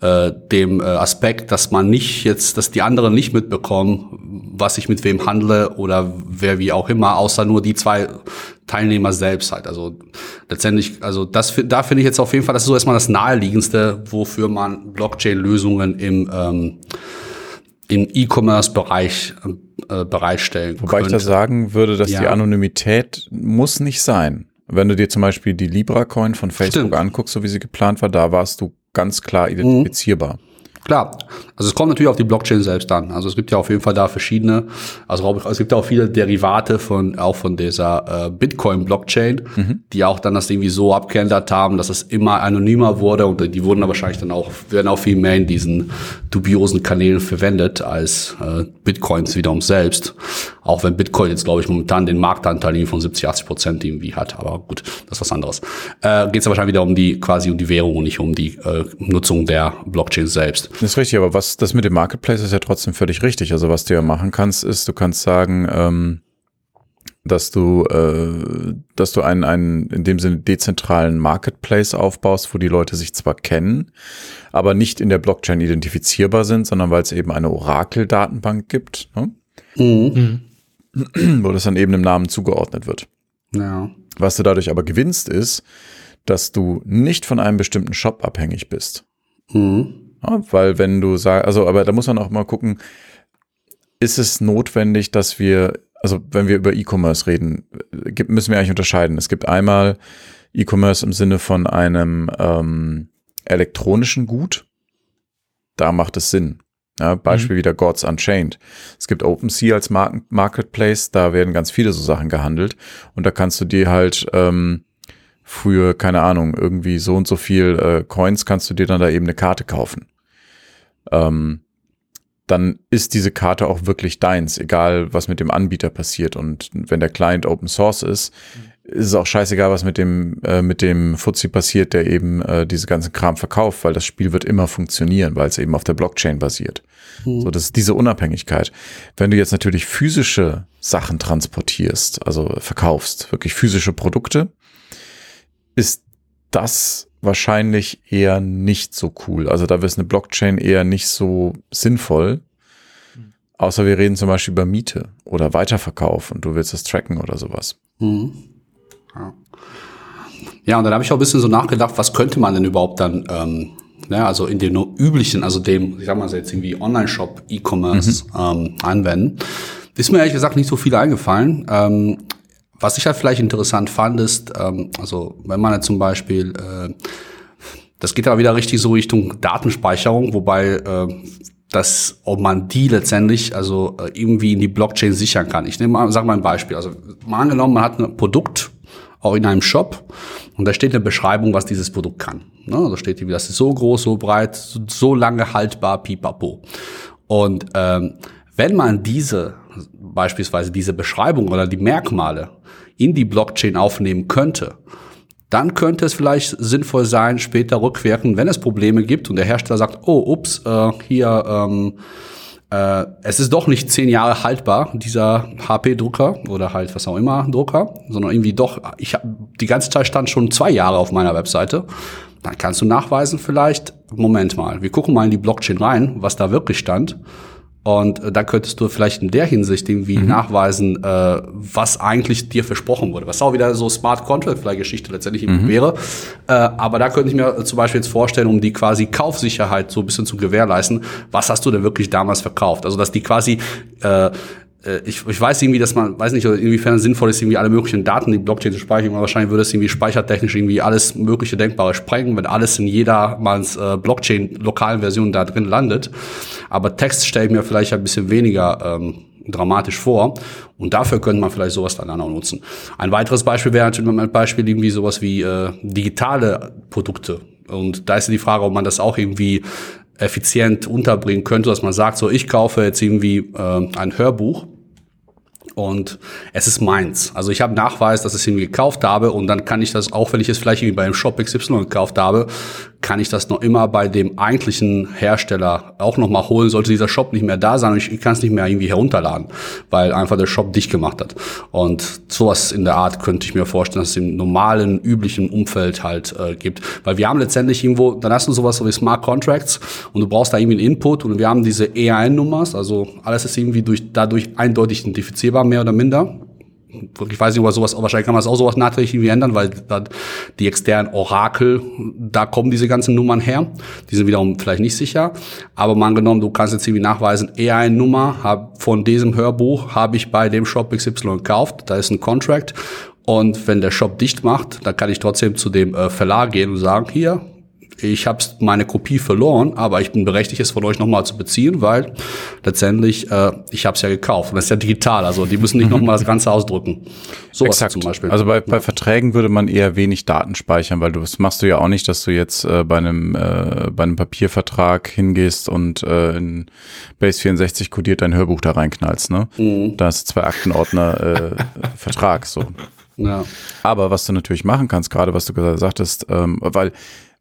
S2: äh, dem äh, Aspekt, dass man nicht jetzt, dass die anderen nicht mitbekommen, was ich mit wem handle oder wer wie auch immer, außer nur die zwei Teilnehmer selbst halt. Also letztendlich, also das da finde ich jetzt auf jeden Fall, das ist so erstmal das naheliegendste, wofür man Blockchain-Lösungen im ähm, im E-Commerce-Bereich äh, bereitstellen
S1: Wobei könnte. ich da sagen würde, dass ja. die Anonymität muss nicht sein. Wenn du dir zum Beispiel die Libra-Coin von Facebook Stimmt. anguckst, so wie sie geplant war, da warst du ganz klar mhm. identifizierbar. Mhm.
S2: Klar, also es kommt natürlich auf die Blockchain selbst an. Also es gibt ja auf jeden Fall da verschiedene, also es gibt ja auch viele Derivate von auch von dieser äh, Bitcoin-Blockchain, mhm. die auch dann das irgendwie so abgeändert haben, dass es immer anonymer wurde und die wurden dann wahrscheinlich dann auch, werden auch viel mehr in diesen dubiosen Kanälen verwendet als äh, Bitcoins wiederum selbst. Auch wenn Bitcoin jetzt, glaube ich, momentan den Marktanteil von 70, 80 Prozent irgendwie hat. Aber gut, das ist was anderes. Äh, Geht es wahrscheinlich wieder um die quasi um die Währung und nicht um die äh, Nutzung der Blockchain selbst.
S1: Das ist richtig, aber was das mit dem Marketplace ist ja trotzdem völlig richtig. Also was du ja machen kannst, ist, du kannst sagen, ähm, dass du, äh, dass du einen, einen in dem Sinne dezentralen Marketplace aufbaust, wo die Leute sich zwar kennen, aber nicht in der Blockchain identifizierbar sind, sondern weil es eben eine Orakel-Datenbank gibt, ne? mhm. Wo das dann eben im Namen zugeordnet wird. Ja. Was du dadurch aber gewinnst, ist, dass du nicht von einem bestimmten Shop abhängig bist. Mhm. Ja, weil wenn du sagst, also, aber da muss man auch mal gucken, ist es notwendig, dass wir, also wenn wir über E-Commerce reden, müssen wir eigentlich unterscheiden. Es gibt einmal E-Commerce im Sinne von einem ähm, elektronischen Gut. Da macht es Sinn. Ja, Beispiel mhm. wieder Gods Unchained. Es gibt OpenSea als Mark Marketplace, da werden ganz viele so Sachen gehandelt und da kannst du dir halt ähm, für, keine Ahnung, irgendwie so und so viel äh, Coins kannst du dir dann da eben eine Karte kaufen ähm, dann ist diese Karte auch wirklich deins, egal was mit dem Anbieter passiert. Und wenn der Client Open Source ist, ist es auch scheißegal, was mit dem äh, mit dem Fuzzi passiert, der eben äh, diese ganzen Kram verkauft, weil das Spiel wird immer funktionieren, weil es eben auf der Blockchain basiert. Mhm. So, das ist diese Unabhängigkeit. Wenn du jetzt natürlich physische Sachen transportierst, also verkaufst, wirklich physische Produkte, ist das wahrscheinlich eher nicht so cool. Also da wäre eine Blockchain eher nicht so sinnvoll. Außer wir reden zum Beispiel über Miete oder Weiterverkauf und du willst das tracken oder sowas. Mhm.
S2: Ja. ja, und dann habe ich auch ein bisschen so nachgedacht, was könnte man denn überhaupt dann, ähm, ne, also in dem üblichen, also dem, ich sag mal jetzt irgendwie Online-Shop, E-Commerce mhm. ähm, anwenden. Ist mir ehrlich gesagt nicht so viel eingefallen. Ähm, was ich halt vielleicht interessant fand, ist, ähm, also wenn man jetzt zum Beispiel, äh, das geht aber wieder richtig so Richtung Datenspeicherung, wobei äh, dass ob man die letztendlich also äh, irgendwie in die Blockchain sichern kann. Ich nehme mal, sag mal ein Beispiel. Also mal angenommen, man hat ein Produkt auch in einem Shop und da steht eine Beschreibung, was dieses Produkt kann. Ne? Da steht, das ist so groß, so breit, so lange haltbar, pipapo. Und ähm, wenn man diese beispielsweise diese Beschreibung oder die Merkmale in die Blockchain aufnehmen könnte, dann könnte es vielleicht sinnvoll sein, später rückwirkend, wenn es Probleme gibt und der Hersteller sagt, oh, ups, äh, hier, ähm, äh, es ist doch nicht zehn Jahre haltbar, dieser HP-Drucker oder halt was auch immer Drucker, sondern irgendwie doch, ich hab, die ganze Zeit stand schon zwei Jahre auf meiner Webseite. Dann kannst du nachweisen vielleicht, Moment mal, wir gucken mal in die Blockchain rein, was da wirklich stand. Und äh, da könntest du vielleicht in der Hinsicht irgendwie mhm. nachweisen, äh, was eigentlich dir versprochen wurde. Was auch wieder so Smart Contract vielleicht Geschichte letztendlich mhm. wäre. Äh, aber da könnte ich mir zum Beispiel jetzt vorstellen, um die quasi Kaufsicherheit so ein bisschen zu gewährleisten, was hast du denn wirklich damals verkauft? Also dass die quasi äh, ich, ich weiß irgendwie, dass man, weiß nicht, inwiefern sinnvoll ist, irgendwie alle möglichen Daten die Blockchain zu speichern, aber wahrscheinlich würde es irgendwie speichertechnisch irgendwie alles mögliche Denkbare sprengen, wenn alles in jeder mals äh, Blockchain-lokalen Version da drin landet. Aber Text stelle ich mir vielleicht ein bisschen weniger ähm, dramatisch vor. Und dafür könnte man vielleicht sowas dann auch nutzen. Ein weiteres Beispiel wäre natürlich ein Beispiel irgendwie sowas wie äh, digitale Produkte. Und da ist die Frage, ob man das auch irgendwie effizient unterbringen könnte, dass man sagt, so ich kaufe jetzt irgendwie äh, ein Hörbuch und es ist meins. Also ich habe Nachweis, dass ich es irgendwie gekauft habe und dann kann ich das, auch wenn ich es vielleicht irgendwie beim Shop XY gekauft habe, kann ich das noch immer bei dem eigentlichen Hersteller auch noch mal holen, sollte dieser Shop nicht mehr da sein und ich, kann es nicht mehr irgendwie herunterladen, weil einfach der Shop dicht gemacht hat. Und sowas in der Art könnte ich mir vorstellen, dass es im normalen, üblichen Umfeld halt äh, gibt. Weil wir haben letztendlich irgendwo, dann hast du sowas so wie Smart Contracts und du brauchst da irgendwie einen Input und wir haben diese EAN-Nummers, also alles ist irgendwie durch, dadurch eindeutig identifizierbar, mehr oder minder ich weiß nicht, ob sowas, wahrscheinlich kann man es auch sowas nachträglich irgendwie ändern, weil da die externen Orakel, da kommen diese ganzen Nummern her. Die sind wiederum vielleicht nicht sicher. Aber mal angenommen, du kannst jetzt irgendwie nachweisen, eher eine Nummer hab, von diesem Hörbuch habe ich bei dem Shop XY gekauft. Da ist ein Contract. Und wenn der Shop dicht macht, dann kann ich trotzdem zu dem äh, Verlag gehen und sagen, hier, ich habe meine Kopie verloren, aber ich bin berechtigt, es von euch nochmal zu beziehen, weil letztendlich äh, ich habe es ja gekauft und das ist ja digital, also die müssen nicht mhm. nochmal das Ganze ausdrücken.
S1: So zum Beispiel. Also bei, bei Verträgen würde man eher wenig Daten speichern, weil du, das machst du ja auch nicht, dass du jetzt äh, bei einem äh, bei einem Papiervertrag hingehst und äh, in Base 64 kodiert dein Hörbuch da reinknallst, ne? Mhm. Da ist zwei Aktenordner äh, Vertrag so. Ja. Aber was du natürlich machen kannst, gerade was du gesagt sagtest, ähm, weil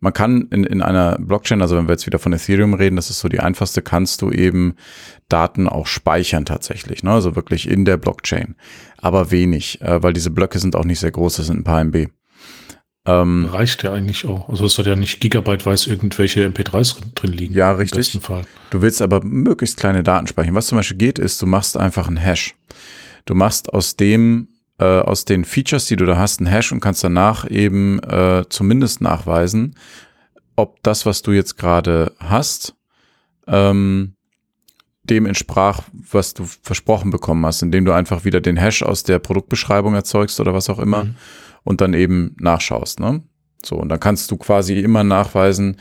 S1: man kann in, in einer Blockchain, also wenn wir jetzt wieder von Ethereum reden, das ist so die einfachste, kannst du eben Daten auch speichern tatsächlich, ne? also wirklich in der Blockchain. Aber wenig, äh, weil diese Blöcke sind auch nicht sehr groß, das sind ein paar MB.
S3: Ähm, Reicht ja eigentlich auch. Also es soll ja nicht gigabyteweise irgendwelche MP3s drin liegen.
S1: Ja, richtig. Du willst aber möglichst kleine Daten speichern. Was zum Beispiel geht, ist, du machst einfach einen Hash. Du machst aus dem äh, aus den Features, die du da hast, einen Hash und kannst danach eben äh, zumindest nachweisen, ob das, was du jetzt gerade hast, ähm, dem entsprach, was du versprochen bekommen hast, indem du einfach wieder den Hash aus der Produktbeschreibung erzeugst oder was auch immer mhm. und dann eben nachschaust. Ne? So, und dann kannst du quasi immer nachweisen,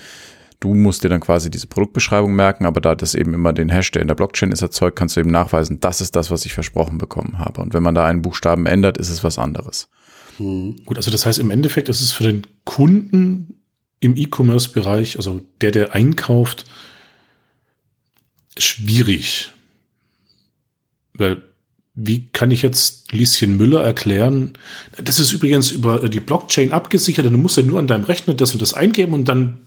S1: Du musst dir dann quasi diese Produktbeschreibung merken, aber da das eben immer den Hash, der in der Blockchain ist, erzeugt, kannst du eben nachweisen, das ist das, was ich versprochen bekommen habe. Und wenn man da einen Buchstaben ändert, ist es was anderes.
S3: Hm. Gut, also das heißt im Endeffekt, ist es für den Kunden im E-Commerce-Bereich, also der, der einkauft, schwierig. Weil wie kann ich jetzt Lieschen Müller erklären? Das ist übrigens über die Blockchain abgesichert. Du musst ja nur an deinem Rechner das und das eingeben und dann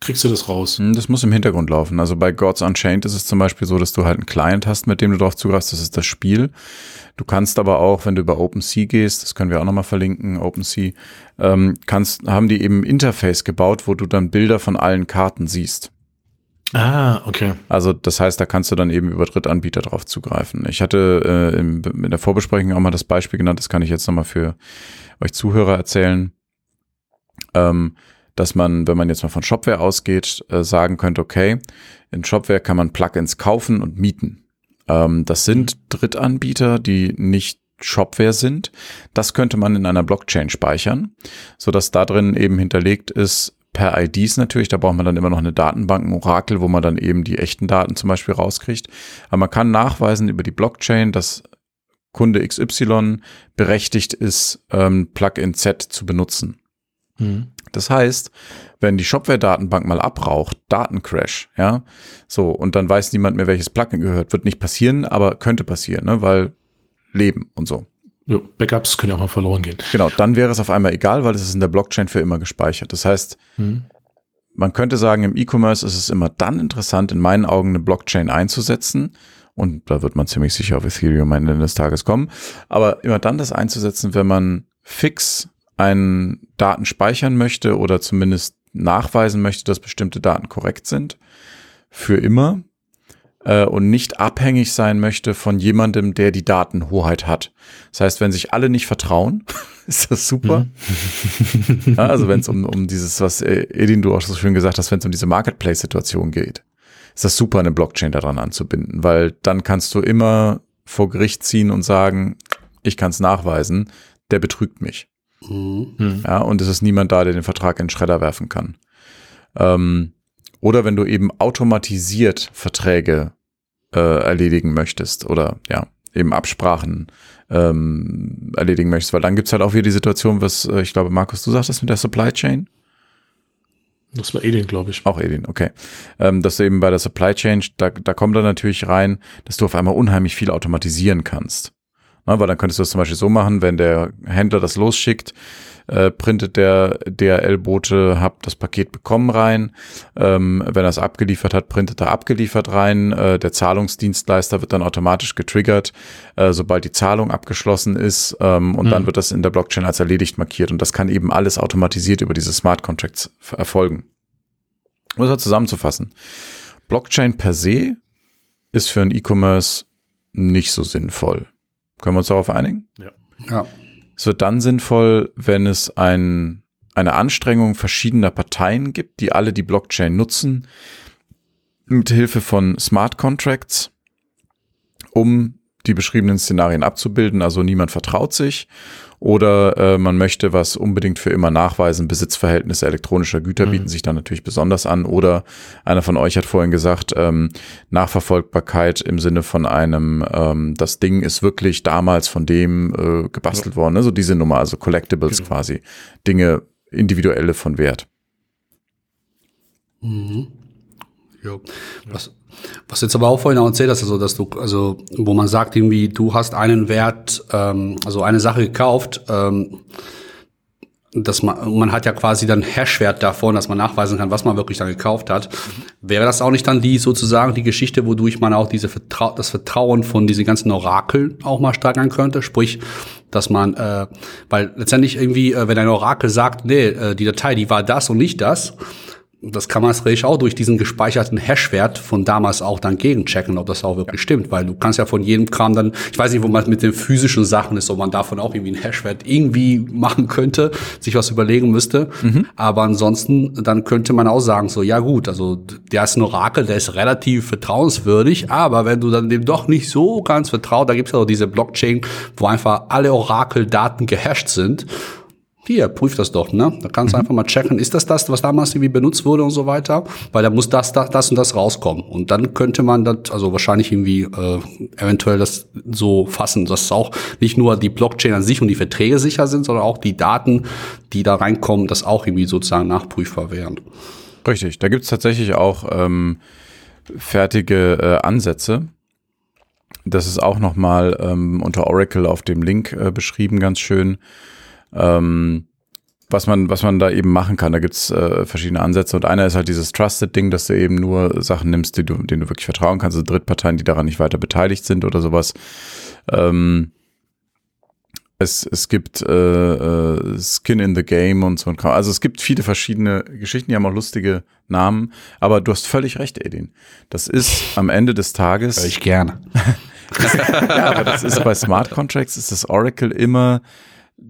S3: kriegst du das raus?
S1: Hm, das muss im Hintergrund laufen. Also bei Gods Unchained ist es zum Beispiel so, dass du halt einen Client hast, mit dem du drauf zugreifst. Das ist das Spiel. Du kannst aber auch, wenn du über OpenSea gehst, das können wir auch nochmal verlinken, OpenSea, ähm, kannst, haben die eben Interface gebaut, wo du dann Bilder von allen Karten siehst.
S3: Ah, okay.
S1: Also das heißt, da kannst du dann eben über Drittanbieter drauf zugreifen. Ich hatte äh, in, in der Vorbesprechung auch mal das Beispiel genannt, das kann ich jetzt nochmal für euch Zuhörer erzählen. Ähm, dass man, wenn man jetzt mal von Shopware ausgeht, äh, sagen könnte, okay, in Shopware kann man Plugins kaufen und mieten. Ähm, das sind Drittanbieter, die nicht Shopware sind. Das könnte man in einer Blockchain speichern, so dass da drin eben hinterlegt ist, per IDs natürlich, da braucht man dann immer noch eine Datenbank, ein Orakel, wo man dann eben die echten Daten zum Beispiel rauskriegt. Aber man kann nachweisen über die Blockchain, dass Kunde XY berechtigt ist, ähm, Plugin Z zu benutzen. Mhm. Das heißt, wenn die Shopware-Datenbank mal abraucht, Datencrash, ja, so, und dann weiß niemand mehr, welches Plugin gehört, wird nicht passieren, aber könnte passieren, ne, weil Leben und so.
S3: Ja, Backups können ja auch mal verloren gehen.
S1: Genau, dann wäre es auf einmal egal, weil es ist in der Blockchain für immer gespeichert. Das heißt, hm. man könnte sagen, im E-Commerce ist es immer dann interessant, in meinen Augen eine Blockchain einzusetzen. Und da wird man ziemlich sicher auf Ethereum am Ende des Tages kommen. Aber immer dann das einzusetzen, wenn man fix einen Daten speichern möchte oder zumindest nachweisen möchte, dass bestimmte Daten korrekt sind. Für immer äh, und nicht abhängig sein möchte von jemandem, der die Datenhoheit hat. Das heißt, wenn sich alle nicht vertrauen, ist das super. Mhm. ja, also wenn es um, um dieses, was äh, Edin du auch so schön gesagt hast, wenn es um diese Marketplace-Situation geht, ist das super, eine Blockchain daran anzubinden, weil dann kannst du immer vor Gericht ziehen und sagen, ich kann es nachweisen, der betrügt mich. Mhm. Ja, und es ist niemand da, der den Vertrag in den Schredder werfen kann. Ähm, oder wenn du eben automatisiert Verträge äh, erledigen möchtest oder ja, eben Absprachen ähm, erledigen möchtest, weil dann gibt's halt auch wieder die Situation, was äh, ich glaube, Markus, du sagst das mit der Supply Chain.
S3: Das war Edin, glaube ich.
S1: Auch Edin, okay. Ähm, dass du eben bei der Supply Chain, da, da kommt dann natürlich rein, dass du auf einmal unheimlich viel automatisieren kannst. Na, weil dann könntest du das zum Beispiel so machen, wenn der Händler das losschickt, äh, printet der DRL-Bote, hab das Paket bekommen rein. Ähm, wenn er es abgeliefert hat, printet er abgeliefert rein. Äh, der Zahlungsdienstleister wird dann automatisch getriggert, äh, sobald die Zahlung abgeschlossen ist. Ähm, und mhm. dann wird das in der Blockchain als erledigt markiert. Und das kann eben alles automatisiert über diese Smart Contracts erfolgen. Um es zusammenzufassen. Blockchain per se ist für ein E-Commerce nicht so sinnvoll. Können wir uns darauf einigen?
S3: Ja.
S1: ja. Es wird dann sinnvoll, wenn es ein, eine Anstrengung verschiedener Parteien gibt, die alle die Blockchain nutzen, mit Hilfe von Smart Contracts, um die beschriebenen Szenarien abzubilden. Also niemand vertraut sich oder äh, man möchte was unbedingt für immer nachweisen. Besitzverhältnisse elektronischer Güter mhm. bieten sich dann natürlich besonders an. Oder einer von euch hat vorhin gesagt, ähm, Nachverfolgbarkeit im Sinne von einem, ähm, das Ding ist wirklich damals von dem äh, gebastelt ja. worden. Ne? So diese Nummer, also Collectibles genau. quasi. Dinge individuelle von Wert.
S2: Mhm. Ja. Was, was jetzt aber auch vorhin auch erzählt hast, also dass du, also wo man sagt irgendwie, du hast einen Wert, ähm, also eine Sache gekauft, ähm, dass man, man hat ja quasi dann Hashwert davon, dass man nachweisen kann, was man wirklich dann gekauft hat. Mhm. Wäre das auch nicht dann die sozusagen die Geschichte, wodurch man auch diese Vertrau das Vertrauen von diesen ganzen Orakeln auch mal steigern könnte? Sprich, dass man, äh, weil letztendlich irgendwie, äh, wenn ein Orakel sagt, nee, äh, die Datei, die war das und nicht das, das kann man natürlich auch durch diesen gespeicherten Hashwert von damals auch dann gegenchecken, ob das auch wirklich stimmt, weil du kannst ja von jedem Kram dann, ich weiß nicht, wo man mit den physischen Sachen ist, ob man davon auch irgendwie einen Hashwert irgendwie machen könnte, sich was überlegen müsste. Mhm. Aber ansonsten, dann könnte man auch sagen, so, ja gut, also der ist ein Orakel, der ist relativ vertrauenswürdig, aber wenn du dann dem doch nicht so ganz vertraut, da gibt es ja auch diese Blockchain, wo einfach alle Orakeldaten gehasht sind hier, prüf das doch, ne? Da kannst du mhm. einfach mal checken, ist das das, was damals irgendwie benutzt wurde und so weiter? Weil da muss das, das, das und das rauskommen. Und dann könnte man das, also wahrscheinlich irgendwie äh, eventuell das so fassen, dass auch nicht nur die Blockchain an sich und die Verträge sicher sind, sondern auch die Daten, die da reinkommen, das auch irgendwie sozusagen nachprüfbar wären.
S1: Richtig, da gibt's tatsächlich auch ähm, fertige äh, Ansätze. Das ist auch nochmal ähm, unter Oracle auf dem Link äh, beschrieben, ganz schön ähm, was man, was man da eben machen kann. Da gibt's äh, verschiedene Ansätze und einer ist halt dieses Trusted-Ding, dass du eben nur Sachen nimmst, die du, denen du wirklich vertrauen kannst, also Drittparteien, die daran nicht weiter beteiligt sind oder sowas. Ähm, es, es gibt äh, äh, Skin in the Game und so. Also es gibt viele verschiedene Geschichten, die haben auch lustige Namen. Aber du hast völlig recht, Edin. Das ist am Ende des Tages.
S2: Hör ich gerne.
S1: ja, aber das ist bei Smart Contracts ist das Oracle immer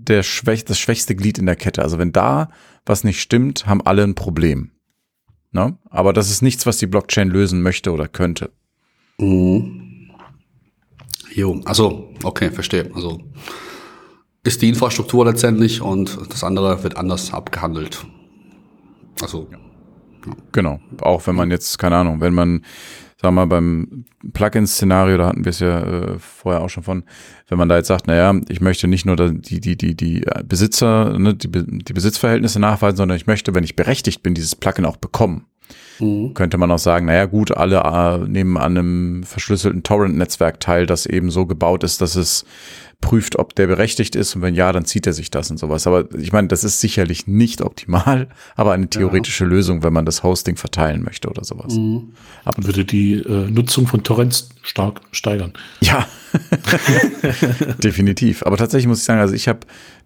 S1: der schwäch, das schwächste Glied in der Kette. Also wenn da was nicht stimmt, haben alle ein Problem. Ne? Aber das ist nichts, was die Blockchain lösen möchte oder könnte.
S2: Mhm. Jo, also, okay, verstehe. Also ist die Infrastruktur letztendlich und das andere wird anders abgehandelt. Also. Ja.
S1: Genau. Auch wenn man jetzt, keine Ahnung, wenn man, sagen wir mal, beim Plugin-Szenario, da hatten wir es ja äh, vorher auch schon von, wenn man da jetzt sagt, naja, ich möchte nicht nur die, die, die, die Besitzer, ne, die, die Besitzverhältnisse nachweisen, sondern ich möchte, wenn ich berechtigt bin, dieses Plugin auch bekommen. Mhm. Könnte man auch sagen, naja gut, alle äh, nehmen an einem verschlüsselten Torrent-Netzwerk teil, das eben so gebaut ist, dass es prüft, ob der berechtigt ist und wenn ja, dann zieht er sich das und sowas. Aber ich meine, das ist sicherlich nicht optimal, aber eine theoretische ja. Lösung, wenn man das Hosting verteilen möchte oder sowas. Mhm.
S3: Aber würde die äh, Nutzung von Torrents stark steigern.
S1: Ja, definitiv. Aber tatsächlich muss ich sagen, also ich habe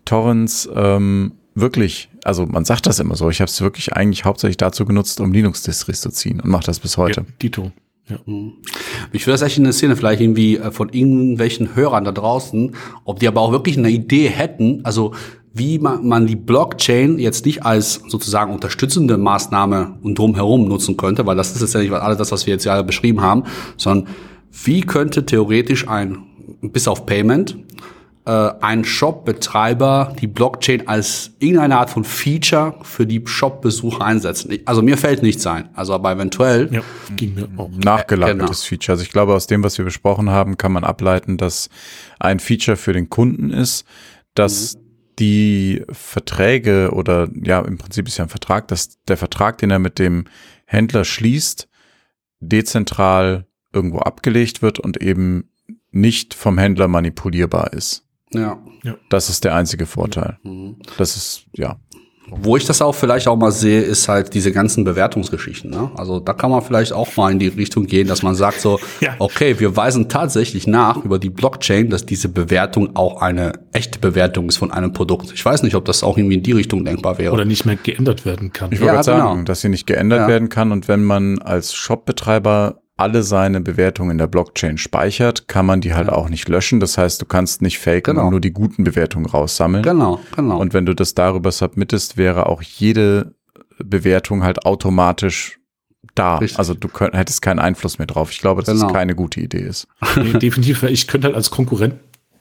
S1: Torrents ähm, wirklich, also man sagt das immer so, ich habe es wirklich eigentlich hauptsächlich dazu genutzt, um Linux-Distris zu ziehen und mache das bis heute. Ja,
S3: Dito. Ja.
S2: Mhm. Mich würde das echt interessieren, vielleicht irgendwie äh, von irgendwelchen Hörern da draußen, ob die aber auch wirklich eine Idee hätten, also wie man, man die Blockchain jetzt nicht als sozusagen unterstützende Maßnahme und drumherum nutzen könnte, weil das ist jetzt ja nicht alles das, was wir jetzt ja beschrieben haben, sondern wie könnte theoretisch ein, bis auf Payment, äh, ein Shop-Betreiber die Blockchain als irgendeine Art von Feature für die Shop-Besucher einsetzen. Also mir fällt nichts ein. Also aber eventuell
S1: ja, ging mir auch. nachgelagertes genau. Feature. Also ich glaube, aus dem, was wir besprochen haben, kann man ableiten, dass ein Feature für den Kunden ist, dass mhm. die Verträge oder ja, im Prinzip ist ja ein Vertrag, dass der Vertrag, den er mit dem Händler schließt, dezentral irgendwo abgelegt wird und eben nicht vom Händler manipulierbar ist.
S2: Ja.
S1: Das ist der einzige Vorteil. Mhm. Das ist, ja.
S2: Wo ich das auch vielleicht auch mal sehe, ist halt diese ganzen Bewertungsgeschichten. Ne? Also da kann man vielleicht auch mal in die Richtung gehen, dass man sagt so, ja. okay, wir weisen tatsächlich nach über die Blockchain, dass diese Bewertung auch eine echte Bewertung ist von einem Produkt. Ich weiß nicht, ob das auch irgendwie in die Richtung denkbar wäre.
S3: Oder nicht mehr geändert werden kann.
S1: Ich wollte ja, sagen, genau. dass sie nicht geändert ja. werden kann und wenn man als Shopbetreiber alle seine Bewertungen in der Blockchain speichert, kann man die halt ja. auch nicht löschen. Das heißt, du kannst nicht faken genau. und nur die guten Bewertungen raussammeln.
S2: Genau, genau.
S1: Und wenn du das darüber submittest, wäre auch jede Bewertung halt automatisch da. Richtig. Also du könnt, hättest keinen Einfluss mehr drauf. Ich glaube, dass genau. das keine gute Idee ist.
S3: Nee, definitiv. Ich könnte halt als Konkurrent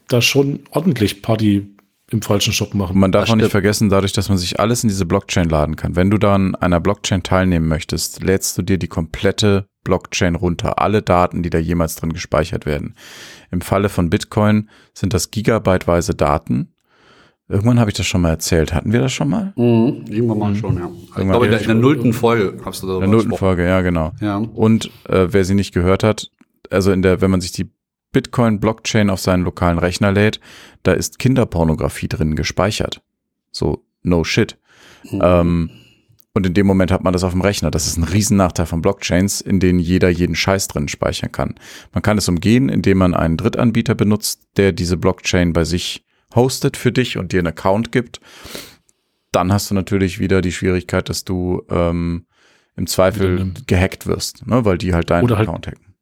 S3: da schon ordentlich Party im falschen Shop machen.
S1: Man darf auch nicht vergessen, dadurch, dass man sich alles in diese Blockchain laden kann. Wenn du da an einer Blockchain teilnehmen möchtest, lädst du dir die komplette Blockchain runter. Alle Daten, die da jemals drin gespeichert werden. Im Falle von Bitcoin sind das gigabyteweise Daten. Irgendwann habe ich das schon mal erzählt. Hatten wir das schon mal?
S2: Mhm, irgendwann mal mhm. schon, ja. Irgendwann ich glaube, in der, in der nullten Folge hast du
S1: darüber In der nullten Folge, ja, genau.
S2: Ja.
S1: Und äh, wer sie nicht gehört hat, also in der, wenn man sich die Bitcoin-Blockchain auf seinen lokalen Rechner lädt, da ist Kinderpornografie drin gespeichert. So, no shit. Mhm. Ähm, und in dem Moment hat man das auf dem Rechner. Das ist ein Riesennachteil von Blockchains, in denen jeder jeden Scheiß drin speichern kann. Man kann es umgehen, indem man einen Drittanbieter benutzt, der diese Blockchain bei sich hostet für dich und dir einen Account gibt. Dann hast du natürlich wieder die Schwierigkeit, dass du ähm, im Zweifel gehackt wirst, ne, weil die halt deinen
S3: Oder halt Account hacken.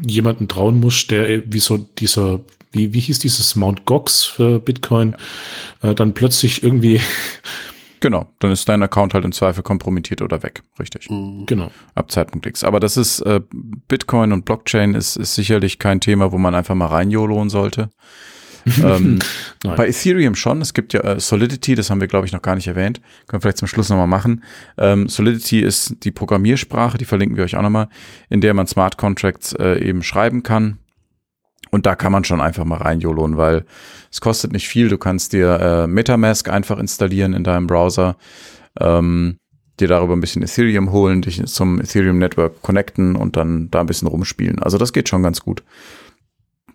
S3: Jemanden trauen muss, der wie so dieser, wie, wie hieß dieses Mount Gox für Bitcoin, äh, dann plötzlich irgendwie
S1: Genau, dann ist dein Account halt im Zweifel kompromittiert oder weg, richtig.
S3: Mhm. Genau.
S1: Ab Zeitpunkt X. Aber das ist, äh, Bitcoin und Blockchain ist, ist sicherlich kein Thema, wo man einfach mal reinjolohen sollte. ähm, bei Ethereum schon. Es gibt ja äh, Solidity, das haben wir, glaube ich, noch gar nicht erwähnt. Können wir vielleicht zum Schluss nochmal machen. Ähm, Solidity ist die Programmiersprache, die verlinken wir euch auch nochmal, in der man Smart Contracts äh, eben schreiben kann. Und da kann man schon einfach mal reinjolonen, weil es kostet nicht viel. Du kannst dir äh, Metamask einfach installieren in deinem Browser, ähm, dir darüber ein bisschen Ethereum holen, dich zum Ethereum Network connecten und dann da ein bisschen rumspielen. Also das geht schon ganz gut.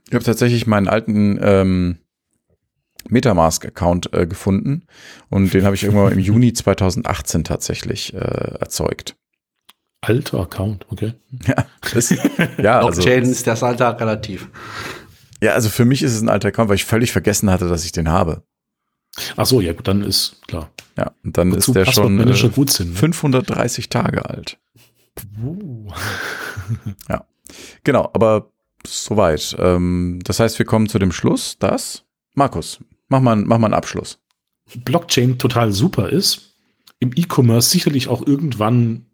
S1: Ich habe tatsächlich meinen alten ähm, Metamask-Account äh, gefunden und den habe ich irgendwann im Juni 2018 tatsächlich äh, erzeugt.
S3: Alter Account, okay.
S1: Ja, das, ja
S2: also, Blockchain ist das Alter relativ.
S1: Ja, also für mich ist es ein alter Account, weil ich völlig vergessen hatte, dass ich den habe.
S3: Ach so, ja gut, dann ist klar.
S1: Ja, und dann Wozu ist der schon äh,
S3: sind,
S1: ne? 530 Tage alt. Uh. ja, genau, aber soweit. Ähm, das heißt, wir kommen zu dem Schluss, dass Markus, mach mal, mach mal einen Abschluss.
S3: Blockchain total super ist, im E-Commerce sicherlich auch irgendwann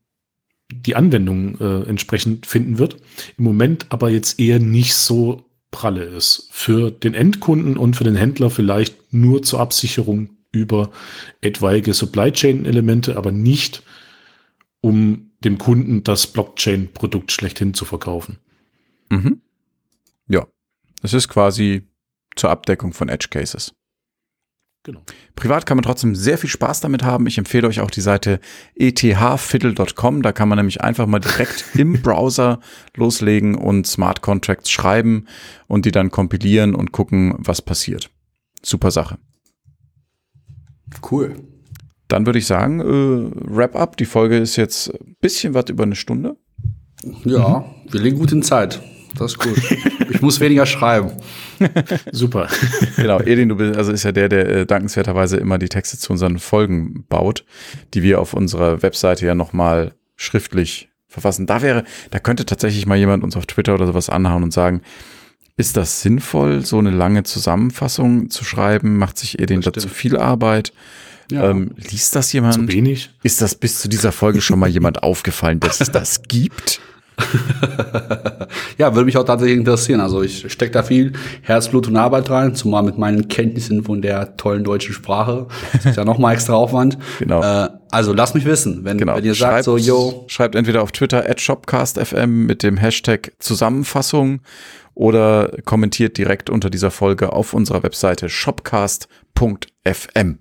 S3: die Anwendung äh, entsprechend finden wird. Im Moment aber jetzt eher nicht so pralle ist. Für den Endkunden und für den Händler vielleicht nur zur Absicherung über etwaige Supply Chain Elemente, aber nicht um dem Kunden das Blockchain-Produkt schlechthin zu verkaufen.
S1: Mhm. Ja, es ist quasi zur Abdeckung von Edge Cases. Genau. Privat kann man trotzdem sehr viel Spaß damit haben. Ich empfehle euch auch die Seite ethfiddle.com. Da kann man nämlich einfach mal direkt im Browser loslegen und Smart Contracts schreiben und die dann kompilieren und gucken, was passiert. Super Sache.
S2: Cool.
S1: Dann würde ich sagen, äh, Wrap up. Die Folge ist jetzt ein bisschen was über eine Stunde.
S2: Ja, mhm. wir liegen gut in Zeit. Das ist gut. ich muss weniger schreiben.
S3: Super.
S1: genau, Edin, du bist, also ist ja der, der äh, dankenswerterweise immer die Texte zu unseren Folgen baut, die wir auf unserer Webseite ja nochmal schriftlich verfassen. Da wäre, da könnte tatsächlich mal jemand uns auf Twitter oder sowas anhauen und sagen, ist das sinnvoll, so eine lange Zusammenfassung zu schreiben? Macht sich Edin da zu viel Arbeit? Ja. Ähm, liest das jemand?
S3: Zu wenig?
S1: Ist das bis zu dieser Folge schon mal jemand aufgefallen, dass es das gibt?
S2: ja, würde mich auch tatsächlich interessieren. Also ich stecke da viel Herzblut und Arbeit rein, zumal mit meinen Kenntnissen von der tollen deutschen Sprache. Das ist ja nochmal extra Aufwand.
S1: Genau. Äh,
S2: also lasst mich wissen, wenn,
S1: genau.
S2: wenn ihr
S1: schreibt,
S2: sagt so, yo.
S1: Schreibt entweder auf Twitter at shopcastfm mit dem Hashtag Zusammenfassung oder kommentiert direkt unter dieser Folge auf unserer Webseite shopcast.fm.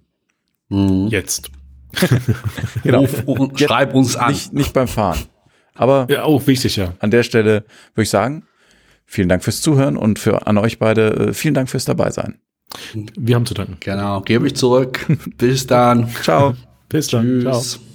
S3: Mhm. Jetzt.
S2: genau. Schreib uns an.
S1: Nicht, nicht beim Fahren. Aber
S3: ja, auch wichtig, ja.
S1: An der Stelle würde ich sagen, vielen Dank fürs Zuhören und für an euch beide äh, vielen Dank fürs Dabeisein.
S3: Wir haben zu danken.
S2: Genau, gebe ich zurück. Bis dann.
S1: Ciao.
S3: Bis dann. Tschüss. Ciao.